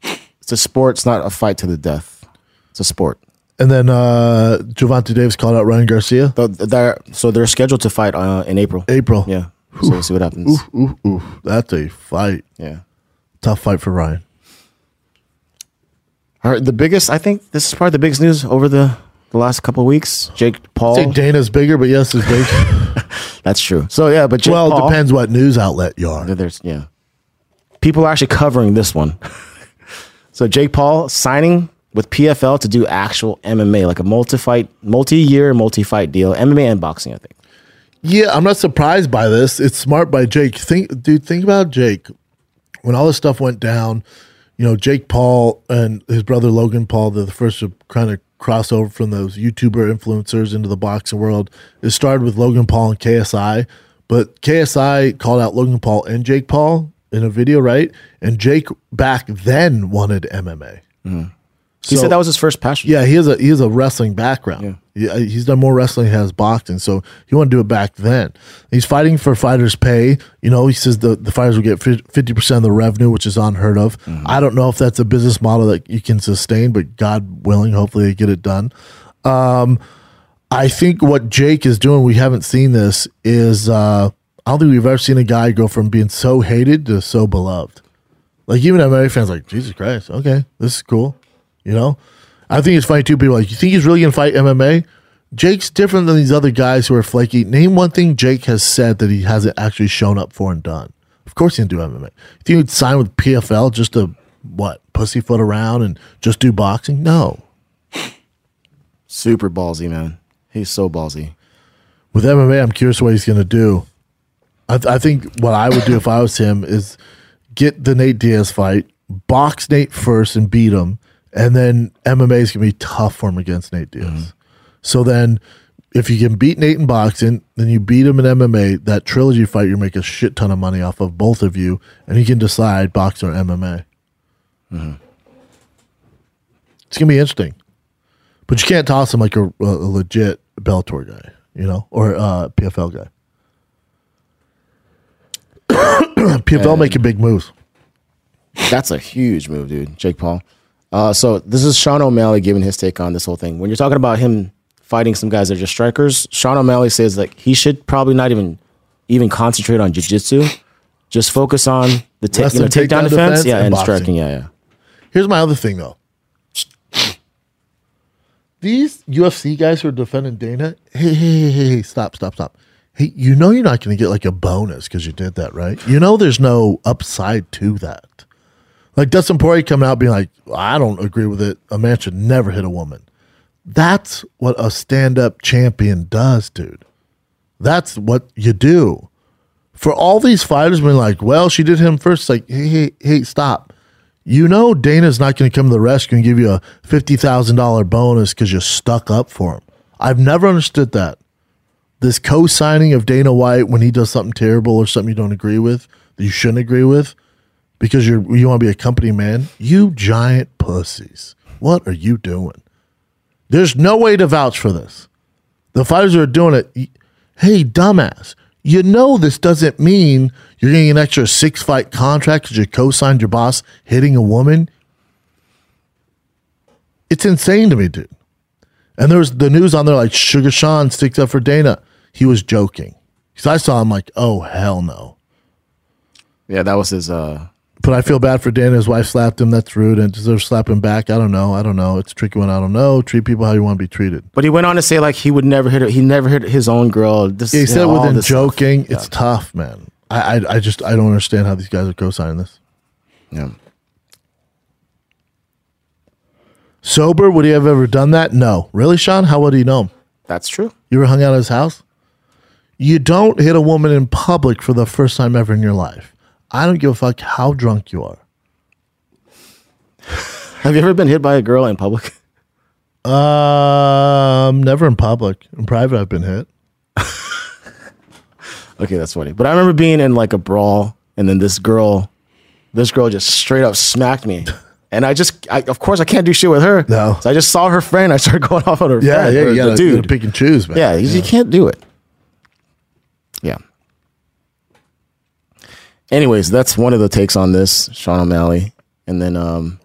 it's a sport. It's not a fight to the death. It's a sport. And then uh Gervonta Davis called out Ryan Garcia. But they're, so they're scheduled to fight uh, in April. April. Yeah. So we'll see what happens. Ooh, ooh, ooh. That's a fight. Yeah. Tough fight for Ryan. All right, the biggest, I think this is probably the biggest news over the, the last couple of weeks. Jake Paul. I think Dana's bigger, but yes, it's big. *laughs* That's true. So yeah, but Jake well, Paul, it depends what news outlet you are. There's yeah, people are actually covering this one. *laughs* so Jake Paul signing with PFL to do actual MMA, like a multi-fight, multi-year, multi-fight deal, MMA and boxing. I think. Yeah, I'm not surprised by this. It's smart by Jake. Think, dude, think about Jake. When all this stuff went down, you know, Jake Paul and his brother Logan Paul, the first to kind of cross over from those YouTuber influencers into the boxing world. It started with Logan Paul and KSI, but KSI called out Logan Paul and Jake Paul in a video, right? And Jake back then wanted MMA. He So- said that was his first passion. Yeah, he has a he has a wrestling background. Yeah. he's done more wrestling than he has boxing, so he wanted to do it back then. He's fighting for fighters' pay. You know, he says the, the fighters will get fifty percent of the revenue, which is unheard of. I don't know if that's a business model that you can sustain, but God willing, hopefully they get it done. Um, I think what Jake is doing, we haven't seen this, is uh, I don't think we've ever seen a guy go from being so hated to so beloved. Like even MMA fans, like Jesus Christ, okay, this is cool. You know, I think it's funny too. People are like, you think he's really gonna fight MMA? Jake's different than these other guys who are flaky. Name one thing Jake has said that he hasn't actually shown up for and done. Of course, he didn't do MMA. You think he'd sign with PFL just to what pussyfoot around and just do boxing? No. Super ballsy, man. He's so ballsy. With MMA, I'm curious what he's gonna do. I, th- I think what I would do if I was him is get the Nate Diaz fight, box Nate first and beat him, and then MMA is gonna be tough for him against Nate Diaz. So then, if you can beat Nate in boxing, then you beat him in MMA. That trilogy fight, you make a shit ton of money off of both of you, and you can decide boxing or MMA. It's gonna be interesting, but you can't toss him like a, a legit Bellator guy, you know, or uh, PFL guy. *coughs* PFL making big moves. That's a huge move, dude. Jake Paul. Uh, so this is Sean O'Malley giving his take on this whole thing. When you're talking about him fighting some guys that are just strikers, Sean O'Malley says like he should probably not even even concentrate on jiu-jitsu. Just focus on the ta- you know, takedown takedown defense, defense, yeah, and and, striking, yeah, yeah. Here's my other thing though. These UFC guys who are defending Dana, hey, hey, hey, hey, hey, stop, stop, stop. Hey, you know you're not going to get like a bonus because you did that, right? You know there's no upside to that. Like Dustin Poirier coming out being like, I don't agree with it. A man should never hit a woman. That's what a stand-up champion does, dude. That's what you do. For all these fighters being like, well, she did him first. Like, hey, hey, hey, stop. You know Dana's not going to come to the rescue and give you a fifty thousand dollar bonus because you stuck up for him. I've never understood that. This co-signing of Dana White when he does something terrible or something you don't agree with that you shouldn't agree with because you're you want to be a company man. You giant pussies. What are you doing? There's no way to vouch for this. The fighters are doing it. Hey, dumbass. You know this doesn't mean you're getting an extra six fight contract because you co-signed your boss hitting a woman. It's insane to me, dude. And there was the news on there like Sugar Sean sticks up for Dana. He was joking. Because I saw him like, oh hell no. Yeah, that was his uh But I feel bad for Dana. His wife slapped him. That's rude and deserves slapping back. I don't know. I don't know. It's a tricky one. I don't know. Treat people how you want to be treated. But he went on to say like he would never hit. He never hit his own girl. This, He you said know, all within this stuff. joking. It's tough, man. I, I I just I don't understand how these guys are co-signing this. Yeah. Sober, would he have ever done that? No. Really, Sean? How would he know him? That's true. You ever hung out at his house? You don't hit a woman in public for the first time ever in your life. I don't give a fuck how drunk you are. *laughs* Have you ever been hit by a girl in public? Um, never in public. In private, I've been hit. *laughs* Okay, that's funny. But I remember being in like a brawl, and then this girl, this girl just straight up smacked me, *laughs* and I just, I, of course, I can't do shit with her. No. so I just saw her friend. I started going off on her. Yeah, friend, yeah, or you gotta, dude. you gotta pick and choose, man. Yeah, you, you can't do it. Yeah. Anyways, that's one of the takes on this, Sean O'Malley. And then um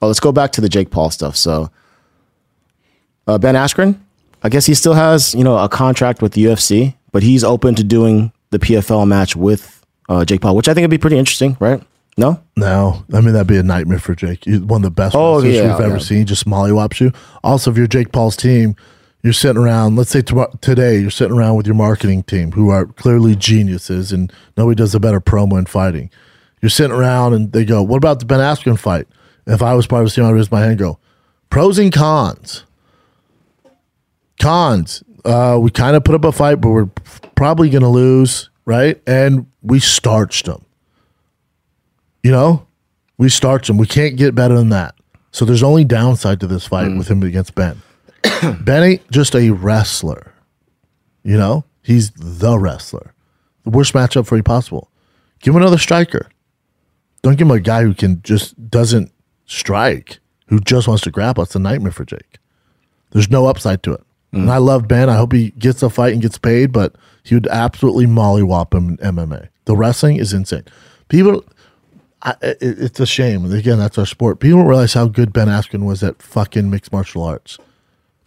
Oh, let's go back to the Jake Paul stuff. So uh, Ben Askren, I guess he still has, you know, a contract with the UFC, but he's open to doing the PFL match with uh, Jake Paul, which I think would be pretty interesting, right? No? No, I mean that'd be a nightmare for Jake. One of the best Oh, yeah, we've ever seen. Just mollywops you. Also, if you're Jake Paul's team, you're sitting around. Let's say tomorrow, today, you're sitting around with your marketing team, who are clearly geniuses, and nobody does a better promo in fighting. You're sitting around, and they go, "What about the Ben Askren fight?" If I was part of the team, I'd raise my hand, and go, "Pros and cons." Cons. Uh, we kind of put up a fight, but we're probably going to lose, right? And we starched them. You know, we starched him. We can't get better than that. So there's only downside to this fight with him against Ben. *coughs* Benny, just a wrestler. You know, he's the wrestler. The worst matchup for you possible. Give him another striker. Don't give him a guy who can just doesn't strike, who just wants to grapple. It's a nightmare for Jake. There's no upside to it. Mm. And I love Ben. I hope he gets a fight and gets paid, but he would absolutely mollywop him in MMA. The wrestling is insane. People, I, it, it's a shame. Again, that's our sport. People don't realize how good Ben Askren was at fucking mixed martial arts.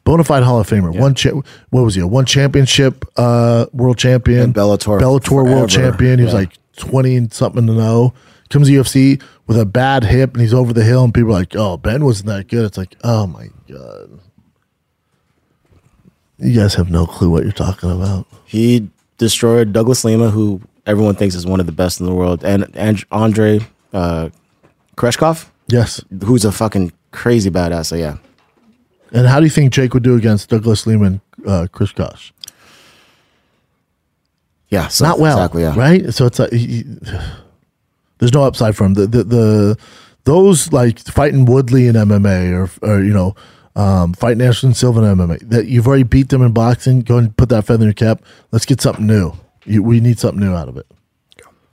Bonafide Hall of Famer. One cha- what was he? A one championship uh, world champion. And Bellator Bellator world champion. He was like twenty and something to know. Comes to UFC with a bad hip and he's over the hill and people are like, "Oh, Ben wasn't that good." It's like, "Oh my god." You guys have no clue what you're talking about. He destroyed Douglas Lima, who everyone thinks is one of the best in the world, and, and Andre uh, Koreshkov, Yes. who's a fucking crazy badass. So yeah, And how do you think Jake would do against Douglas Lima, uh, Koreshkov? yeah, so Not well, exactly. Yeah, right? So it's like he, he- *sighs* there's no upside for him. The, the the those like fighting Woodley in MMA or or you know um, fighting Anderson Silva in MMA that you've already beat them in boxing. Go and put that feather in your cap. Let's get something new. You, we need something new out of it.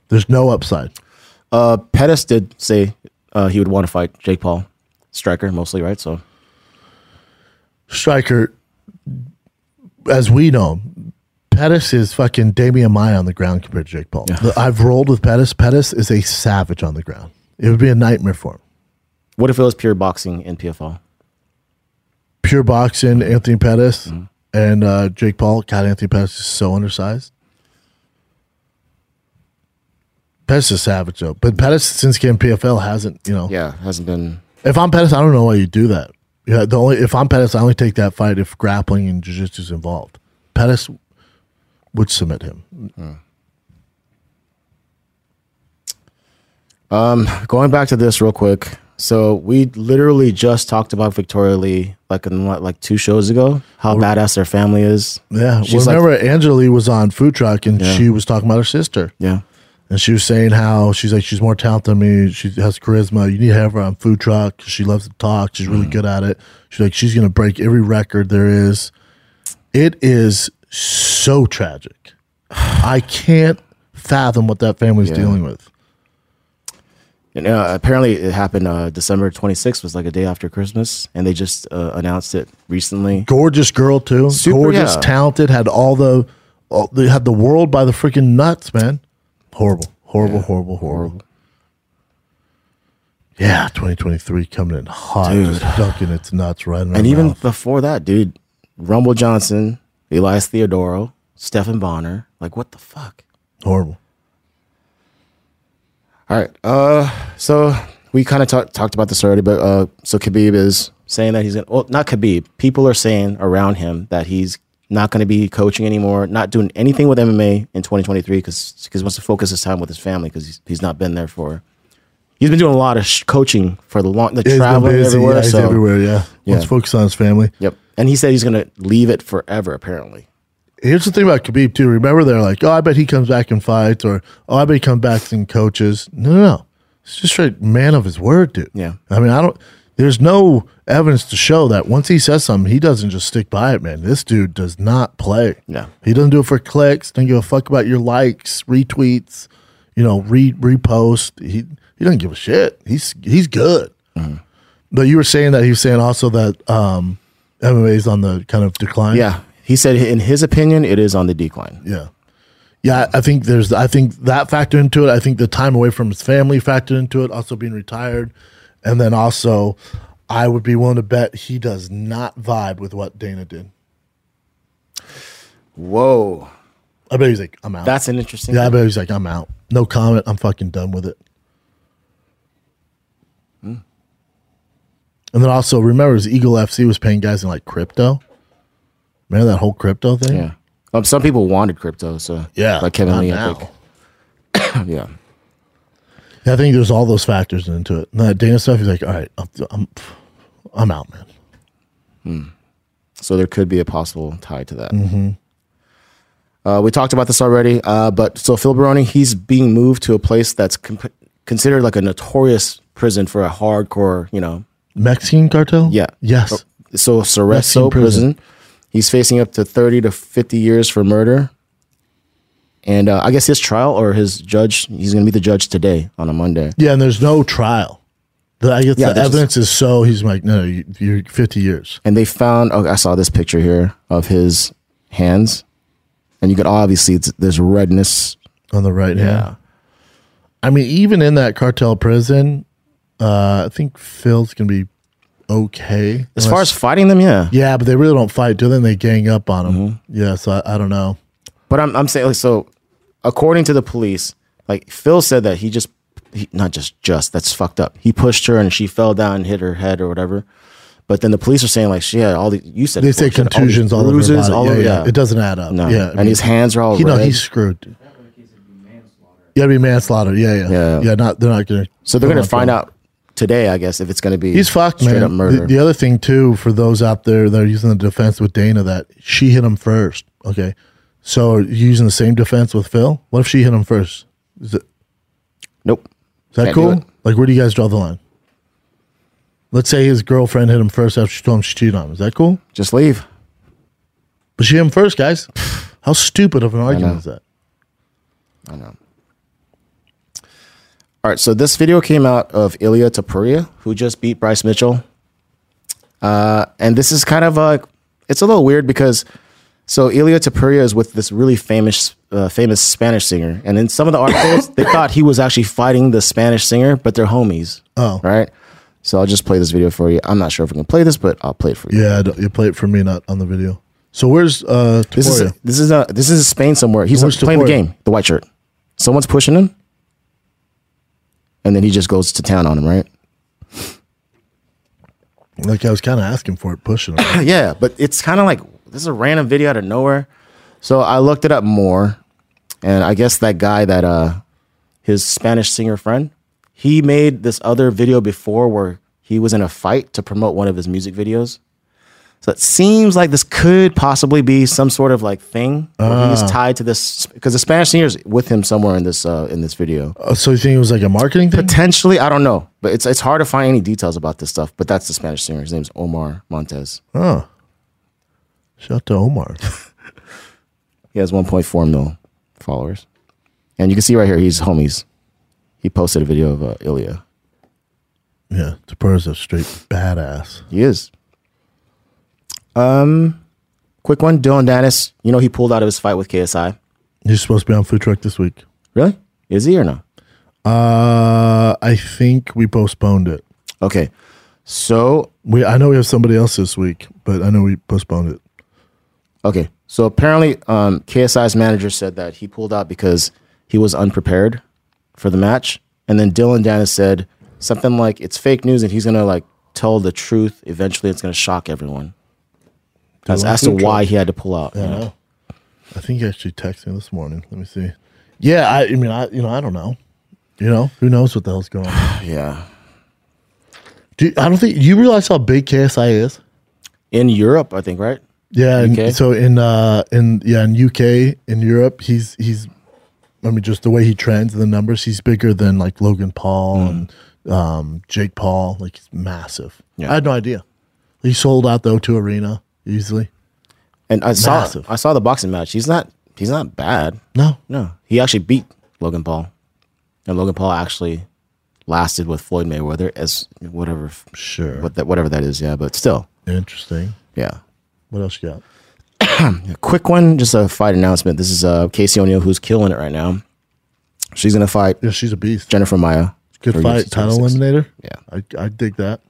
There's no upside. Uh, Pettis did say uh, he would want to fight Jake Paul, striker mostly, right? So Striker, as we know, Pettis is fucking Demian Maia on the ground compared to Jake Paul. The- I've rolled with Pettis. Pettis is a savage on the ground. It would be a nightmare for him. what if it was pure boxing in PFL? Pure boxing, Anthony Pettis and uh, Jake Paul. God, Anthony Pettis is so undersized. Pettis is savage though, but Pettis since he came PFL hasn't. You know, Yeah, hasn't been. if I'm Pettis, I don't know why you do that. Yeah, the only if I'm Pettis, I only take that fight if grappling and jiu-jitsu is involved. Pettis would submit him. Um, Going back to this real quick. So we literally just talked about Victoria Lee like in what, like two shows ago. How badass their family is. Yeah, She's well, like- remember Angela Lee was on Food Truck and Yeah. she was talking about her sister. Yeah. And she was saying how she's like she's more talented than me. She has charisma. You need to have her on food truck. She loves to talk. She's really good at it. She's like she's gonna break every record there is. It is so tragic. *sighs* I can't fathom what that family's Yeah. dealing with. And, uh, apparently, it happened uh, December 26th was like a day after Christmas, and they just uh, announced it recently. Gorgeous girl too. Super, Gorgeous, yeah. talented. Had all the, all, they had the world by the freaking nuts, man. Horrible, horrible, horrible, horrible. Yeah, 2023 coming in hot, Dude. just dunking its nuts right And even mouth. before that, dude, Rumble Johnson, Elias Theodorou, Stephen Bonnar, like what the fuck? horrible. All right. Uh, so we kind of talk, talked about this already, but uh, so Khabib is saying that he's gonna. Well, not Khabib. People are saying around him that he's not going to be coaching anymore, not doing anything with MMA in 2023 because he wants to focus his time with his family because he's, he's not been there for. He's been doing a lot of sh- coaching for the long, the Yeah, traveling busy. everywhere. Yeah, so, everywhere. Yeah. Yeah. Let's focus on his family. Yep. And he said he's going to leave it forever. Apparently. Here's the thing about Khabib too. Remember, they're like, "Oh, I bet he comes back and fights," or "Oh, I bet he comes back and coaches." No, no, no. It's just straight man of his word, dude. Yeah. I mean, I don't. There's no evidence to show that once he says something, he doesn't just stick by it, man. This dude does not play. Yeah. He doesn't do it for clicks. Doesn't give a fuck about your likes, retweets, you know, re repost. He he doesn't give a shit. He's he's good. But you were saying that he was saying also that um, MMA is on the kind of decline. Yeah. He said, in his opinion, it is on the decline. Yeah. Yeah, I think there's I think that factored into it. I think the time away from his family factored into it, also being retired. And then also I would be willing to bet he does not vibe with what Dana did. Whoa. I bet he's like, I'm out. That's an interesting. yeah, I bet he's like, I'm out. No comment. I'm fucking done with it. Hmm. And then also remember his Eagle FC was paying guys in like crypto. Remember that whole crypto thing? Yeah. Um, some people wanted crypto, so Yeah, like Kevin Lee. I think. *coughs* yeah. I think there's all those factors into it. And that Dana stuff, he's like, all right, I'm, I'm, I'm out, man. So there could be a possible tie to that. Mm-hmm. Uh, we talked about this already, uh, but so Phil Baroni, he's being moved to a place that's comp- considered like a notorious prison for a hardcore, you know. Mexican cartel? Yeah. Yes. So Cerezo prison. prison. He's facing up to 30 to 50 years for murder. And uh, I guess his trial or his judge, he's going to be the judge today on a Monday. Yeah, and there's no trial. The, I guess Yeah, the evidence is so he's like, no, you, you're 50 years. and they found oh, i saw this picture here of his hands and you could obviously it's, there's redness on the right hand. I mean, even in that cartel prison, uh, I think Phil's gonna be okay. as far as fighting them yeah yeah, but they really don't fight, do they? And they gang up on him. Mm-hmm. Yeah, so I, I don't know. but i'm, I'm saying like, so according to the police like phil said that he just he, not just just that's fucked up he pushed her and she fell down and hit her head or whatever but then the police are saying like she had all the you said They say before, she had contusions all, over her bruises body. all yeah, over yeah. It doesn't add up. No. Yeah, And his hands are all You know, red. he's screwed. dude. Yeah, be manslaughter. Yeah, yeah, Yeah. yeah. Not they're not gonna. so they're they're gonna find out today i guess if it's gonna be He's fucked, straight man. up murder The, the other thing too, for those out there that are using the defense with Dana, that she hit him first. Okay, so are you using the same defense with Phil? What if she hit him first? Is, it, nope is that Can't do cool? it. Like, where do you guys draw the line? Let's say his girlfriend hit him first after she told him she cheated on him. Is that cool? just leave But she hit him first, guys. *sighs* How stupid of an argument is that? I know. All right, so this video came out of Ilya Topuria, who just beat Bryce Mitchell. Uh, and this is kind of a, it's a little weird because, so Ilya Topuria is with this really famous, uh, famous Spanish singer, and in some of the articles, they *coughs* thought he was actually fighting the Spanish singer, but they're homies. Oh. right. So I'll just play this video for you. I'm not sure if we can play this, but I'll play it for you. Yeah, you play it for me, not on the video. So where's uh This is this is uh this is Spain somewhere. He's Where's playing the game, the white shirt. Someone's pushing him, and then he just goes to town on him, right? like I was kind of asking for it, pushing him. *coughs* yeah, but it's kind of like this is a random video out of nowhere. So I looked it up more, and I guess that guy that uh his Spanish singer friend, he made this other video before where he was in a fight to promote one of his music videos. So it seems like this could possibly be some sort of like thing where he's tied to this because the Spanish singer is with him somewhere in this uh, in this video. Uh, so you think it was like a marketing thing? Potentially, I don't know, but it's it's hard to find any details about this stuff. But that's the Spanish singer. His name's Omar Montes. Oh, shout out to Omar. *laughs* He has 1.4 mil followers, and you can see right here he's homies. He posted a video of uh, Ilya. yeah, Topuria's a straight badass. He is. Um, quick one. Dillon Danis. You know he pulled out of his fight with KSI. He's supposed to be on food truck this week. Really? Is he or no? Uh, I think we postponed it. Okay. So We I know we have somebody else this week, but I know we postponed it. Okay. So apparently, um, KSI's manager said that he pulled out because he was unprepared for the match and then Dillon Danis said something like it's fake news, and he's gonna like tell the truth. Eventually, it's gonna shock everyone. As, as to why he had to pull out. you I know? I think he actually texted me this morning. Let me see. Yeah, I, I mean, I you know, I don't know. You know, who knows what the hell's going on? *sighs* Yeah. Do you- I don't think you realize how big KSI is. In Europe, I think, right? Yeah, and so in uh in yeah in UK in Europe he's he's I mean just the way he trends the numbers he's bigger than like Logan Paul and um Jake Paul like he's massive. Yeah. I had no idea. He sold out the O2 Arena easily. And I saw Massive. I saw the boxing match. He's not he's not bad. No, No, he actually beat Logan Paul, and Logan Paul actually lasted with Floyd Mayweather as whatever sure. what that whatever that is. Yeah, but still, Interesting. yeah. What else you got? *clears throat* A quick one, just a fight announcement. This is uh, Casey O'Neill who's killing it right now. She's gonna fight Yeah, she's a beast. Jennifer Maia. Good for fight, UFC title 26. eliminator. Yeah. I I dig that.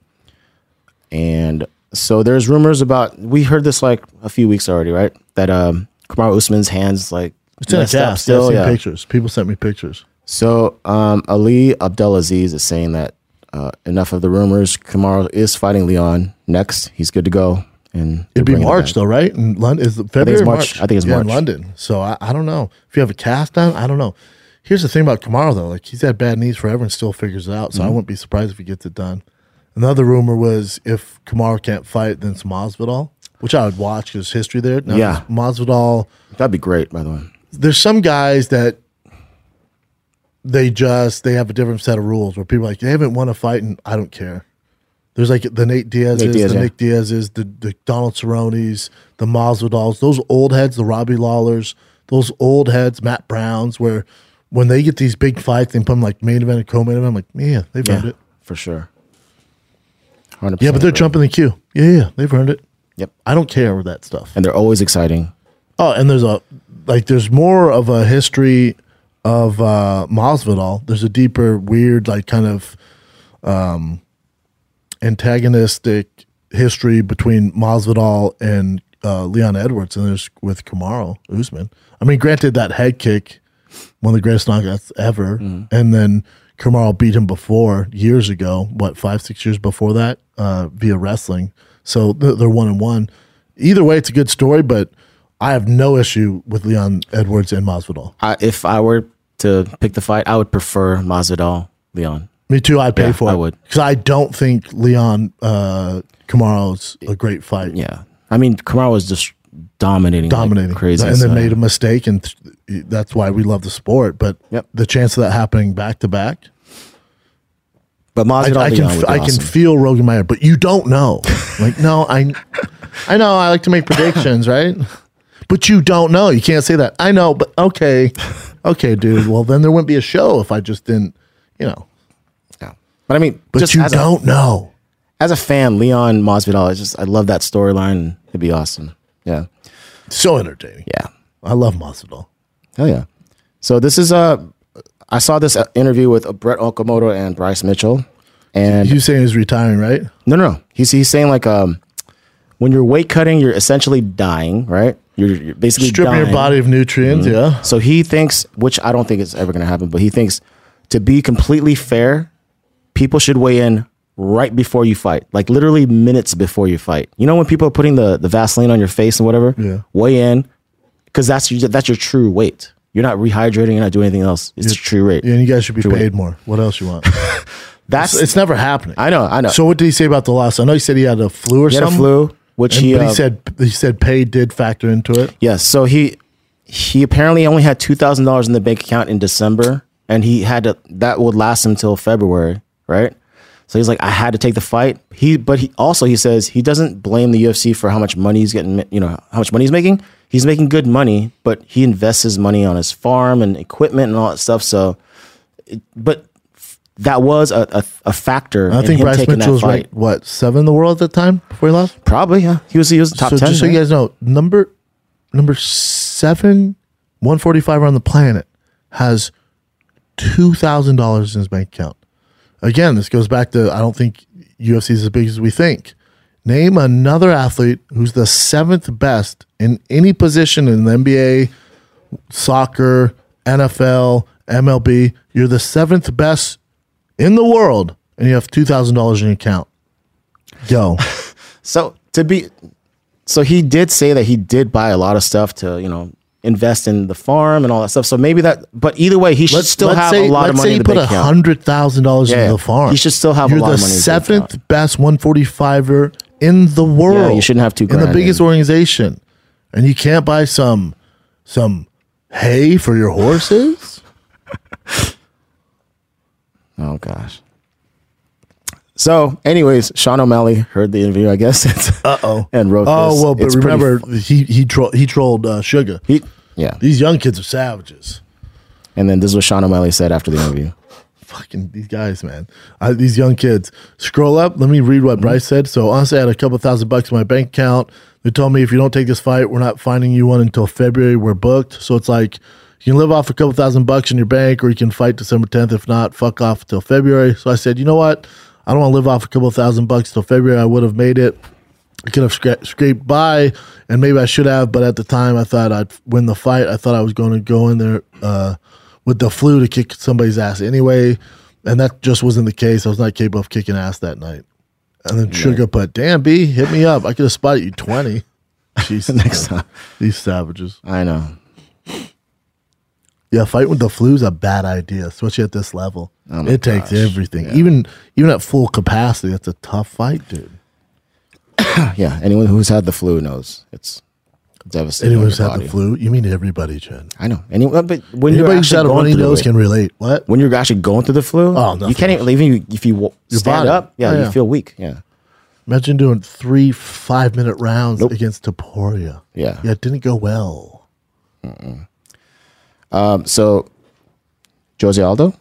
And so there's rumors about we heard this like a few weeks already, right? That um Kamaru Usman's hands like It's in a messed up cast. Still, still. yeah. Pictures. People sent me pictures. So um Ali Abdelaziz is saying that uh, enough of the rumors. Kamaru is fighting Leon next. He's good to go. And It'd be March though, right? In London, is it February? it's or March. I think it's yeah, in London. So I, I don't know if you have a cast on. I don't know. Here's the thing about Kamaru though, like he's had bad knees forever and still figures it out. So Mm-hmm. I wouldn't be surprised if he gets it done. Another rumor was if Kamaru can't fight, then it's Masvidal, which I would watch because history there. Now, Yeah. Masvidal. That'd be great, by the way. There's some guys that they just they have a different set of rules where people are like they haven't won a fight and I don't care. There's like the Nate Diaz's, Nate Diaz, the yeah. Nick Diaz's, the, the Donald Cerrone's, the Masvidals, those old heads, the Robbie Lawlers, those old heads, Matt Browns, where when they get these big fights, they put them like main event and co-main event. I'm like, yeah, they've earned Yeah, it. for sure. 100% Yeah, but they're jumping the queue. Yeah, yeah, they've earned it. Yep. I don't care with that stuff. And they're always exciting. Oh, and there's a like there's more of a history of uh Masvidal. There's a deeper, weird, like kind of um antagonistic history between Masvidal and uh, Leon Edwards, and there's with Kamaru Usman. I mean, granted that head kick, one of the greatest knockouts ever, and then Kamaru beat him before years ago. What five, six years before that, uh, via wrestling. So they're, they're one and one. Either way, it's a good story, but I have no issue with Leon Edwards and Masvidal. I, if I were to pick the fight, I would prefer Masvidal Leon. Me too. I'd pay Yeah, for I would. because I don't think Leon uh, Kamaru's a great fight. Yeah. I mean, Kamaru was just dominating, like dominating crazy, and then so- made a mistake, and th- that's why we love the sport. But Yep. the chance of that happening back to back, But I, Masvidal I Leon can would be I can awesome. feel Rogan Meyer, but you don't know. like, no, I I know I like to make predictions, right? But you don't know. You can't say that. I know, but okay, okay, dude. Well, then there wouldn't be a show if I just didn't, you know. But I mean, But just you don't know. as a fan, Leon Masvidal, I just I love that storyline. It'd be awesome. Yeah. So entertaining. Yeah. I love Masvidal. Hell yeah. So this is uh I saw this uh, interview with Brett Okamoto and Bryce Mitchell. And You saying he's retiring, right? no, no, no. He's he's saying like um when you're weight cutting, you're essentially dying, right? You're, you're basically Stripping dying. your body of nutrients. Yeah. So he thinks, which I don't think is ever going to happen, but he thinks to be completely fair, people should weigh in right before you fight, like literally minutes before you fight. You know when people are putting the, the Vaseline on your face and whatever, Yeah. weigh in because that's your, that's your true weight. You're not rehydrating. You're not doing anything else. It's your true rate. Yeah, and you guys should be True paid weight. more. What else you want? *laughs* That's it's never happening. I know. I know. So what did he say about the loss? I know he said he had a flu or he had a something. flu, which And- he but he uh, said he said pay did factor into it. Yes. So he he apparently only had two thousand dollars in the bank account in December, and he had to that would last him till February, right? So he's like, I had to take the fight. He, but he also he says he doesn't blame the UFC for how much money he's getting. You know how much money he's making. He's making good money, but he invests his money on his farm and equipment and all that stuff. So, it, but that was a a, a factor. I in think Bryce taking Mitchell was ranked what seven in the world at the time before he lost. Probably, yeah. He was he was top so ten. just so you guys know, number number seven, one forty five on the planet has two thousand dollars in his bank account. Again, this goes back to I don't think UFC is as big as we think. Name another athlete who's the seventh best in any position in the NBA, soccer, NFL, MLB. You're the seventh best in the world, and you have two thousand dollars in your account. Go. *laughs* So to be, so he did say that he did buy a lot of stuff to you know invest in the farm and all that stuff. So maybe that, but either way, he should still have say, a lot of let's money say in you put a hundred thousand dollars Yeah, into the farm. he should still have a You're lot the of money in his bank seventh best one forty fiver in the world. Yeah, you shouldn't have two in the biggest in. organization, and you can't buy some some hay for your horses. *laughs* Oh gosh. So, anyways, Sean O'Malley heard the interview, I guess, *laughs* Uh oh. and wrote Oh this. well, but It's remember fu- he he tro- he trolled uh, Sugar. he, yeah. These young kids are savages. And then this is what Sean O'Malley said after the interview. *laughs* fucking these guys, man. I, these young kids. Scroll up. Let me read what Bryce said. So honestly, I had a couple thousand bucks in my bank account. They told me if you don't take this fight, we're not finding you one until February. We're booked. So it's like you can live off a couple thousand bucks in your bank, or you can fight December tenth. If not, fuck off until February. So I said, you know what? I don't want to live off a couple thousand bucks till February. I would have made it. I could have scra- scraped by, and maybe I should have, but at the time I thought I'd win the fight. I thought I was going to go in there uh, with the flu to kick somebody's ass anyway, and that just wasn't the case. I was not capable of kicking ass that night. And then Sugar put, "Damn B, hit me up. I could have spotted you twenty. *laughs* Jesus, Next time. these savages. I know. Yeah, fighting with the flu is a bad idea, especially at this level. Oh it takes gosh. everything, even even at full capacity. That's a tough fight, dude. *coughs* Yeah. Anyone who's had the flu knows it's devastating. Anyone who's had the flu, you mean everybody, Jen? I know. Anyone, but when you're Anybody who's had a going runny through nose can relate. What? when you're actually going through the flu, Oh, no. you can't even, even you- if you Your stand body. up, yeah, Oh, you feel weak. Yeah. Imagine doing three five minute rounds Nope. against Topuria. Yeah. Yeah, it didn't go well. Um, so Jose Aldo,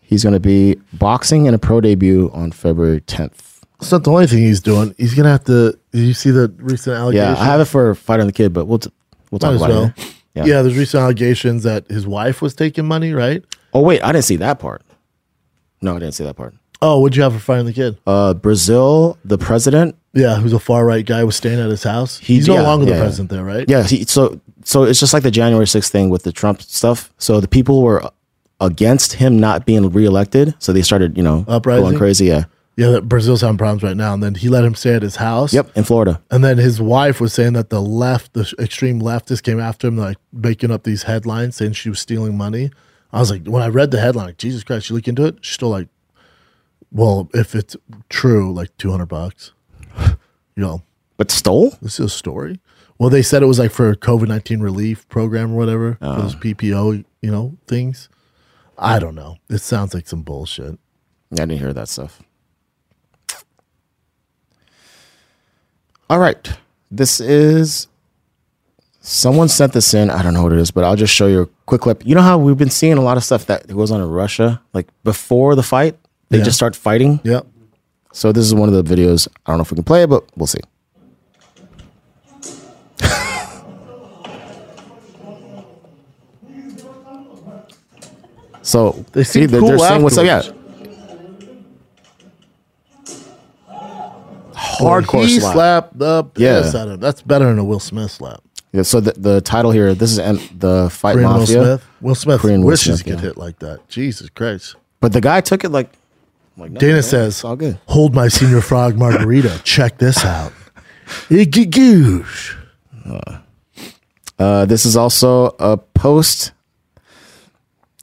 he's going to be boxing in a pro debut on February 10th. It's not the only thing he's doing. He's gonna have to. Did you see the recent allegation? Yeah, I have it for Fight on the Kid, but we'll t- we'll talk as about well. it. Yeah. Yeah. there's recent allegations that his wife was taking money, right? Oh wait, I didn't see that part. No, I didn't see that part. Oh, what'd you have for finding the kid? Uh, Brazil, the president. Yeah, who's a far right guy was staying at his house. He- He's no yeah, longer yeah, the yeah. president there, right? Yeah, he, so so it's just like the January 6th thing with the Trump stuff. So the people were against him not being reelected, so they started, you know, Uprising? going crazy. Yeah. Yeah, that Brazil's having problems right now. And then he let him stay at his house. Yep, in Florida. And then his wife was saying that the left, the extreme leftists came after him, like making up these headlines saying she was stealing money. I was like, when I read the headline, like, Jesus Christ, you look into it, she's still like, well, if it's true, like 200 bucks. You know, But stole? this is a story. Well, they said it was like for a COVID 19 relief program or whatever, for ah. those PPO, you know, things. I don't know. It sounds like some bullshit. I didn't hear that stuff. All right. This is someone sent this in. I don't know what it is, but I'll just show you a quick clip. You know how we've been seeing a lot of stuff that goes on in Russia, like before the fight, they Yeah. just start fighting. Yep. So this is one of the videos. I don't know if we can play it, but we'll see. so They see, cool they're saying what's up. Yeah, hardcore he slap. slapped the piss Yeah. out of him. That's better than a Will Smith slap. Yeah, so the, the title here, this is the fight Korean Will mafia, Smith. Will Smith Korean Will wishes Smith, he could yeah. hit like that. Jesus Christ. but the guy took it like, like no, Dana man, says, all good. hold my Señor Frog margarita. *laughs* Check this out. Iggy goosh. Uh, this is also a post.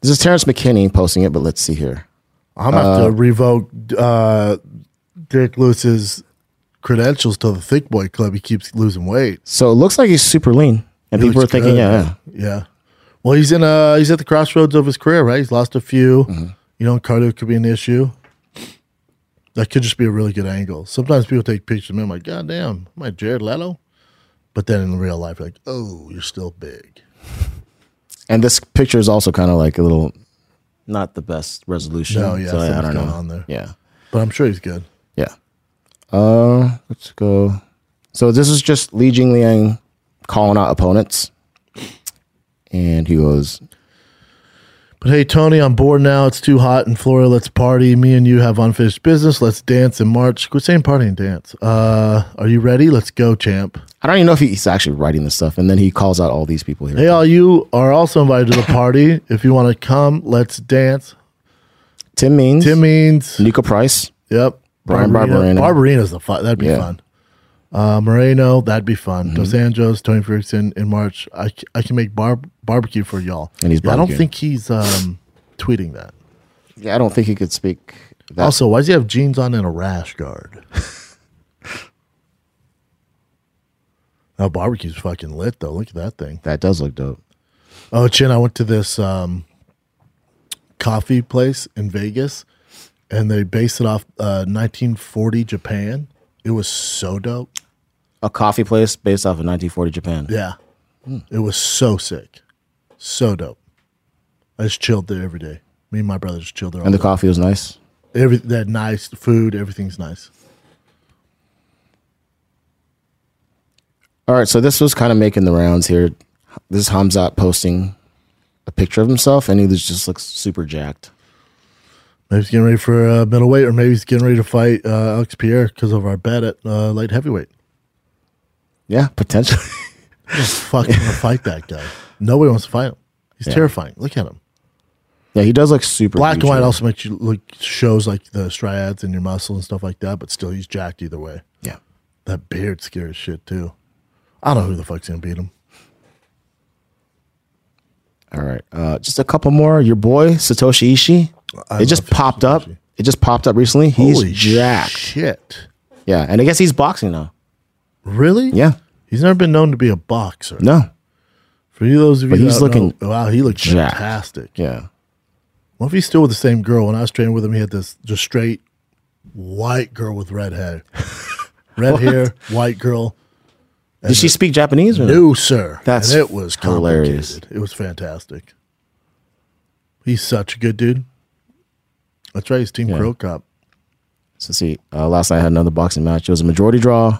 This is Terrence McKinney posting it, but let's see here. I'm going to have to revoke uh, Derrick Lewis's credentials to the Thick Boy Club. He keeps losing weight. So it looks like he's super lean, and He people are looks thinking, good, yeah, yeah. Well, he's in uh he's at the crossroads of his career, right? He's lost a few. Mm-hmm. You know, cardio could be an issue. That could just be a really good angle. Sometimes people take pictures of me. I'm like, God damn, am I Jared Leto? But then in real life, like, oh, you're still big. and this picture is also kind of like a little, not the best resolution. No, yeah, so I, I don't know. on there. Yeah, But I'm sure he's good. yeah. Uh, let's go. So this is just Li Jingliang calling out opponents, and he goes, But hey, Tony, I'm bored now. It's too hot in Florida. Let's party. Me and you have unfinished business. Let's dance in March. Quit saying party and dance. Uh, are you ready? Let's go, champ. I don't even know if he's actually writing this stuff, and then he calls out all these people here. Hey, all you are also invited to the party. if you want to come, let's dance. Tim Means, Tim Means. Niko Price. Yep. Bryan Barberena. Barberena's the fun. That'd be Yeah. fun. Uh, Moreno, that'd be fun. Mm-hmm. Dos Anjos, Tony Ferguson in March. I, I can make bar- barbecue for y'all. And he's Yeah, I don't think he's um, tweeting that. Yeah, I don't think he could speak. That. Also, why does he have jeans on and a rash guard? *laughs* oh, barbecue's fucking lit though. Look at that thing. that does look dope. Oh, Chin, I went to this um, coffee place in Vegas, and they based it off uh, 1940 Japan. It was so dope. A coffee place based off of 1940 Japan. Yeah, hmm. it was so sick, so dope. I just chilled there every day. Me and my brother just chilled there. And the all coffee was nice. day. Every had nice food. Everything's nice. All right, so this was kind of making the rounds here. This is Hamzat posting a picture of himself, and he just looks super jacked. Maybe he's getting ready for uh, middleweight, or maybe he's getting ready to fight uh, Alex Pereira because of our bet at uh, light heavyweight. Yeah, potentially. *laughs* Just fucking *laughs* fight that guy. Nobody wants to fight him. He's Yeah. terrifying. Look at him. yeah, he does look super. Black and white also makes you look shows like the striads and your muscle and stuff like that, but still he's jacked either way. Yeah. That beard scares shit too. I don't know who the fuck's gonna beat him. All right, uh, just a couple more. Your boy Satoshi Ishii. I it just popped up. It just popped up recently. He's Holy jacked. shit. Yeah, and I guess he's boxing now. Really? Yeah. He's never been known to be a boxer. No. For you those of you But he's looking know- wow, he looks jacked. fantastic. Yeah. What if he's still with the same girl? When I was training with him, he had this just straight white girl with red hair. *laughs* Red hair, white girl. Did she speak Japanese or no? Sir. That's and it was hilarious. It was fantastic. He's such a good dude. That's right. He's Team Yeah. Cro Cop. So see, uh, last night I had another boxing match. It was a majority draw.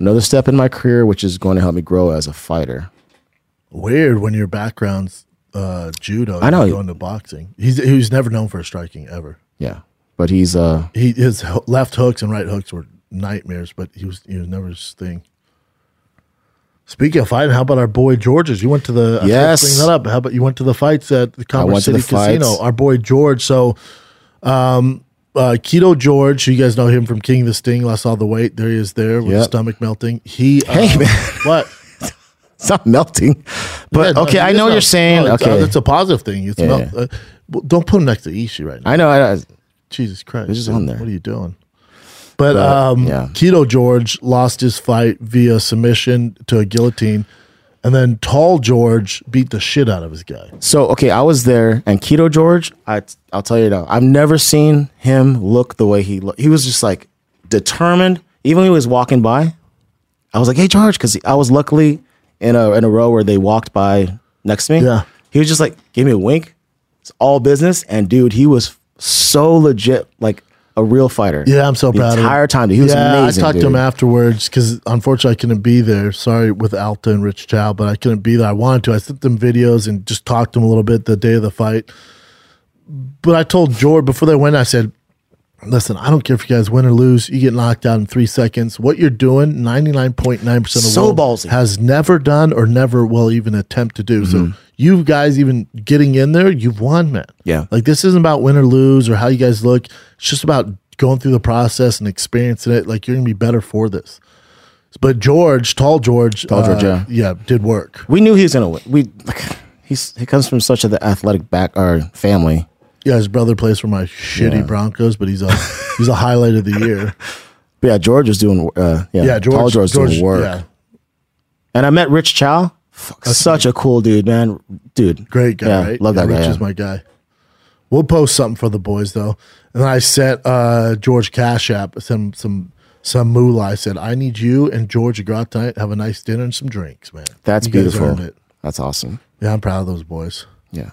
Another step in my career, which is going to help me grow as a fighter. Weird when your background's uh, judo. I know. you go into boxing. He's he was never known for striking ever. Yeah, but he's uh He his left hooks and right hooks were nightmares, but he was he was never his thing. Speaking of fighting, how about our boy George's? You went to the I to Yes. Bring that up. How about you went to the fights at the Commerce City the fights. Casino? Our boy George. So, um, uh, Keto George, you guys know him from King of the Sting. Lost all the weight. There he is. There with Yep. his stomach melting. He. Uh, Hey, man. What? *laughs* it's not melting. But Yeah, okay, he I know not- you're saying. no, it's, uh, okay, it's a positive thing. It's Yeah, uh, well, don't put him next to Ishii right now. I know. I, I- Jesus Christ. It's on there. What are you doing? But, But, um, yeah. Keto George lost his fight via submission to a guillotine. And then Tall George beat the shit out of his guy. so okay, I was there, and Keto George. I I'll tell you now, I've never seen him look the way he looked. He was just like determined. Even when he was walking by, I was like, "Hey, George," because I was luckily in a in a row where they walked by next to me. Yeah. he was just like, give me a wink. It's all business, and dude, he was so legit, like a real fighter. Yeah, I'm so the proud of him. entire time. Dude, he was yeah, amazing. I talked dude. to him afterwards because unfortunately I couldn't be there. Sorry with Alta and Rich Chow, but I couldn't be there. I wanted to. I sent them videos and just talked to him a little bit the day of the fight. But I told George before they went, I said, listen, I don't care if you guys win or lose. You get knocked out in three seconds. What you're doing, 99.9% of the So world ballsy. has never done or never will even attempt to do. So mm-hmm. You guys even getting in there, you've won, man. Yeah. Like this isn't about win or lose or how you guys look. It's just about going through the process and experiencing it. Like you're gonna be better for this. But George, tall George, Tall George, uh, yeah. yeah, did work. We knew he was gonna win. We like, he's he comes from such a athletic back or family. Yeah, his brother plays for my shitty Yeah. Broncos, but he's a *laughs* he's a highlight of the year. But yeah, George was doing. Uh, yeah, Yeah, George, Tall George, doing work. Yeah, And I met Rich Chow. Such a cool dude, man. Dude, great guy, Yeah, right? Love yeah, that Rich guy. is my guy. We'll post something for the boys though. And I sent uh, George Cash App some some some moolah. I said, I need you and George out tonight, have a nice dinner and some drinks, man. That's You beautiful. That's awesome. Yeah, I'm proud of those boys. Yeah,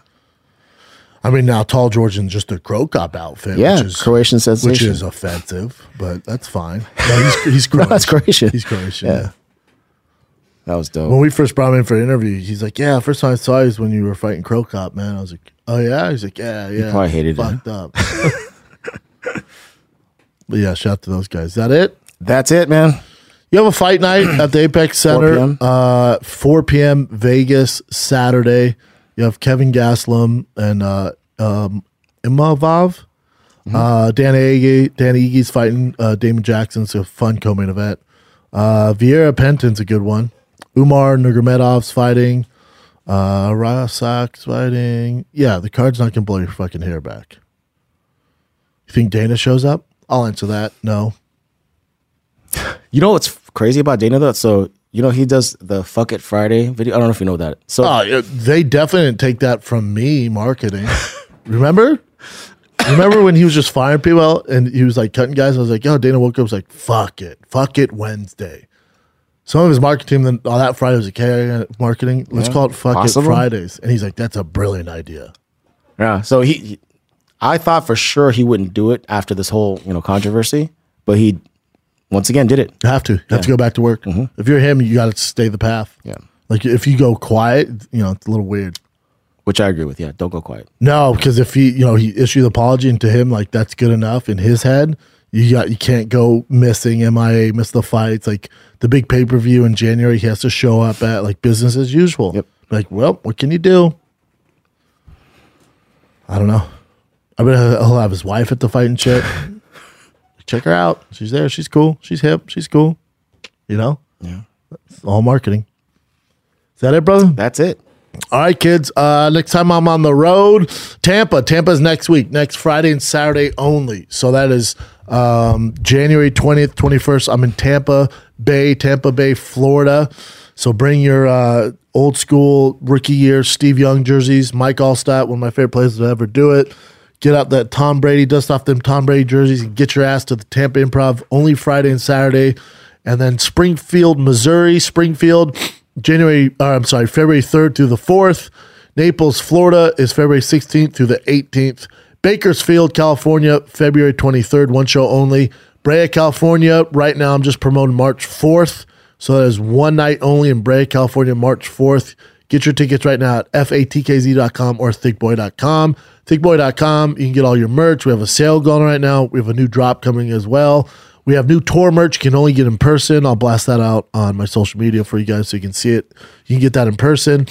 I mean, now tall George in just a Cro Cop outfit, yeah. which is Croatian sensation. which is offensive, but that's fine. No, he's he's *laughs* No, Croatian. that's Croatian. He's Croatian. Yeah. Yeah. That was dope. When we first brought him in for an interview, he's like, "Yeah, first time I saw you was when you were fighting Cro Cop, man." I was like, "Oh yeah." He's like, "Yeah, yeah." He probably hated it. Fucked up. *laughs* but yeah, shout out to those guys. Is that it? That's it, man. You have a fight night *clears throat* at the Apex 4 Center, p.m. uh, 4 p.m. Vegas Saturday. You have Kelvin Gastelum and uh, um, Imavov Uh, Dan Ige, Dan Ige's fighting uh, Damon It's a fun co-main event. Uh, Vieira Penton's a good one. Umar Nurmagomedov's fighting. Uh, Rasak's fighting. Yeah, the card's not gonna blow your fucking hair back. You think Dana shows up? I'll answer that. No. You know what's crazy about Dana though? So you know he does the "fuck it Friday" video. I don't know if you know that. So Oh, they definitely didn't take that from me marketing. Remember? Remember when he was just firing people and he was like cutting guys? I was like, yo, Dana woke up was like, fuck it. Fuck it Wednesday. Some of his marketing then all that Friday was like, hey, marketing. Let's Yeah, call it fuck possible. it Fridays. And he's like, that's a brilliant idea. yeah, so he, he- I thought for sure he wouldn't do it after this whole you know controversy, but he once again did it. You have to. You have to go back to work. Mm-hmm. If you're him, you got to stay the path. Yeah. Like if you go quiet, you know, it's a little weird. Which I agree with. Yeah, don't go quiet. No, because if he, you know, he issued the apology and to him, like that's good enough in his head. You got, you can't go missing MIA, miss the fights. Like the big pay per view in January, he has to show up at like business as usual. Yep. Like, well, what can you do? I don't know. I bet he'll have his wife at the fight and shit. *laughs* Check her out. She's there. She's cool. She's hip. She's cool. You know. Yeah. It's all marketing. Is that it, brother? That's it. All right, kids. Uh, next time I'm on the road, Tampa. Tampa's next week, next Friday and Saturday only. So that is um, January 20th, 21st. I'm in Tampa Bay, Tampa Bay, Florida. So bring your uh, old school rookie year Steve Young jerseys. Mike Alstott, one of my favorite players to ever do it. Get out that Tom Brady, dust off them Tom Brady jerseys, and get your ass to the Tampa Improv only Friday and Saturday. And then Springfield, Missouri, Springfield, January, uh, I'm sorry, February 3rd through the 4th. Naples, Florida is February 16th through the 18th. Bakersfield, California, February 23rd, one show only. Brea, California, right now I'm just promoting March 4th. So that is one night only in Brea, California, March 4th. Get your tickets right now at fatkz.com or thickboy.com. Thickboy.com, you can get all your merch. We have a sale going right now. We have a new drop coming as well. We have new tour merch. You can only get in person. I'll blast that out on my social media for you guys so you can see it. You can get that in person.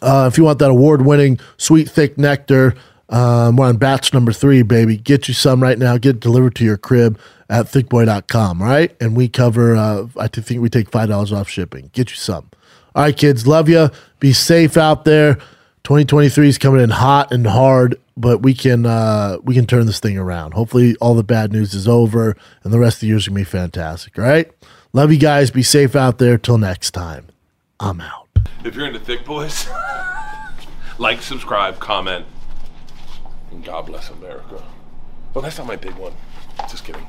Uh, if you want that award winning sweet thick nectar, um, we're on batch number three, baby. Get you some right now. Get delivered to your crib at thickboy.com, right? And we cover, uh, I think we take $5 off shipping. Get you some. All right, kids, love you. Be safe out there. 2023 is coming in hot and hard, but we can uh, we can turn this thing around. Hopefully, all the bad news is over, and the rest of the year's gonna be fantastic. All right, love you guys. Be safe out there. Till next time, I'm out. If you're into thick boys, *laughs* like, subscribe, comment, and God bless America. Well, that's not my big one. Just kidding.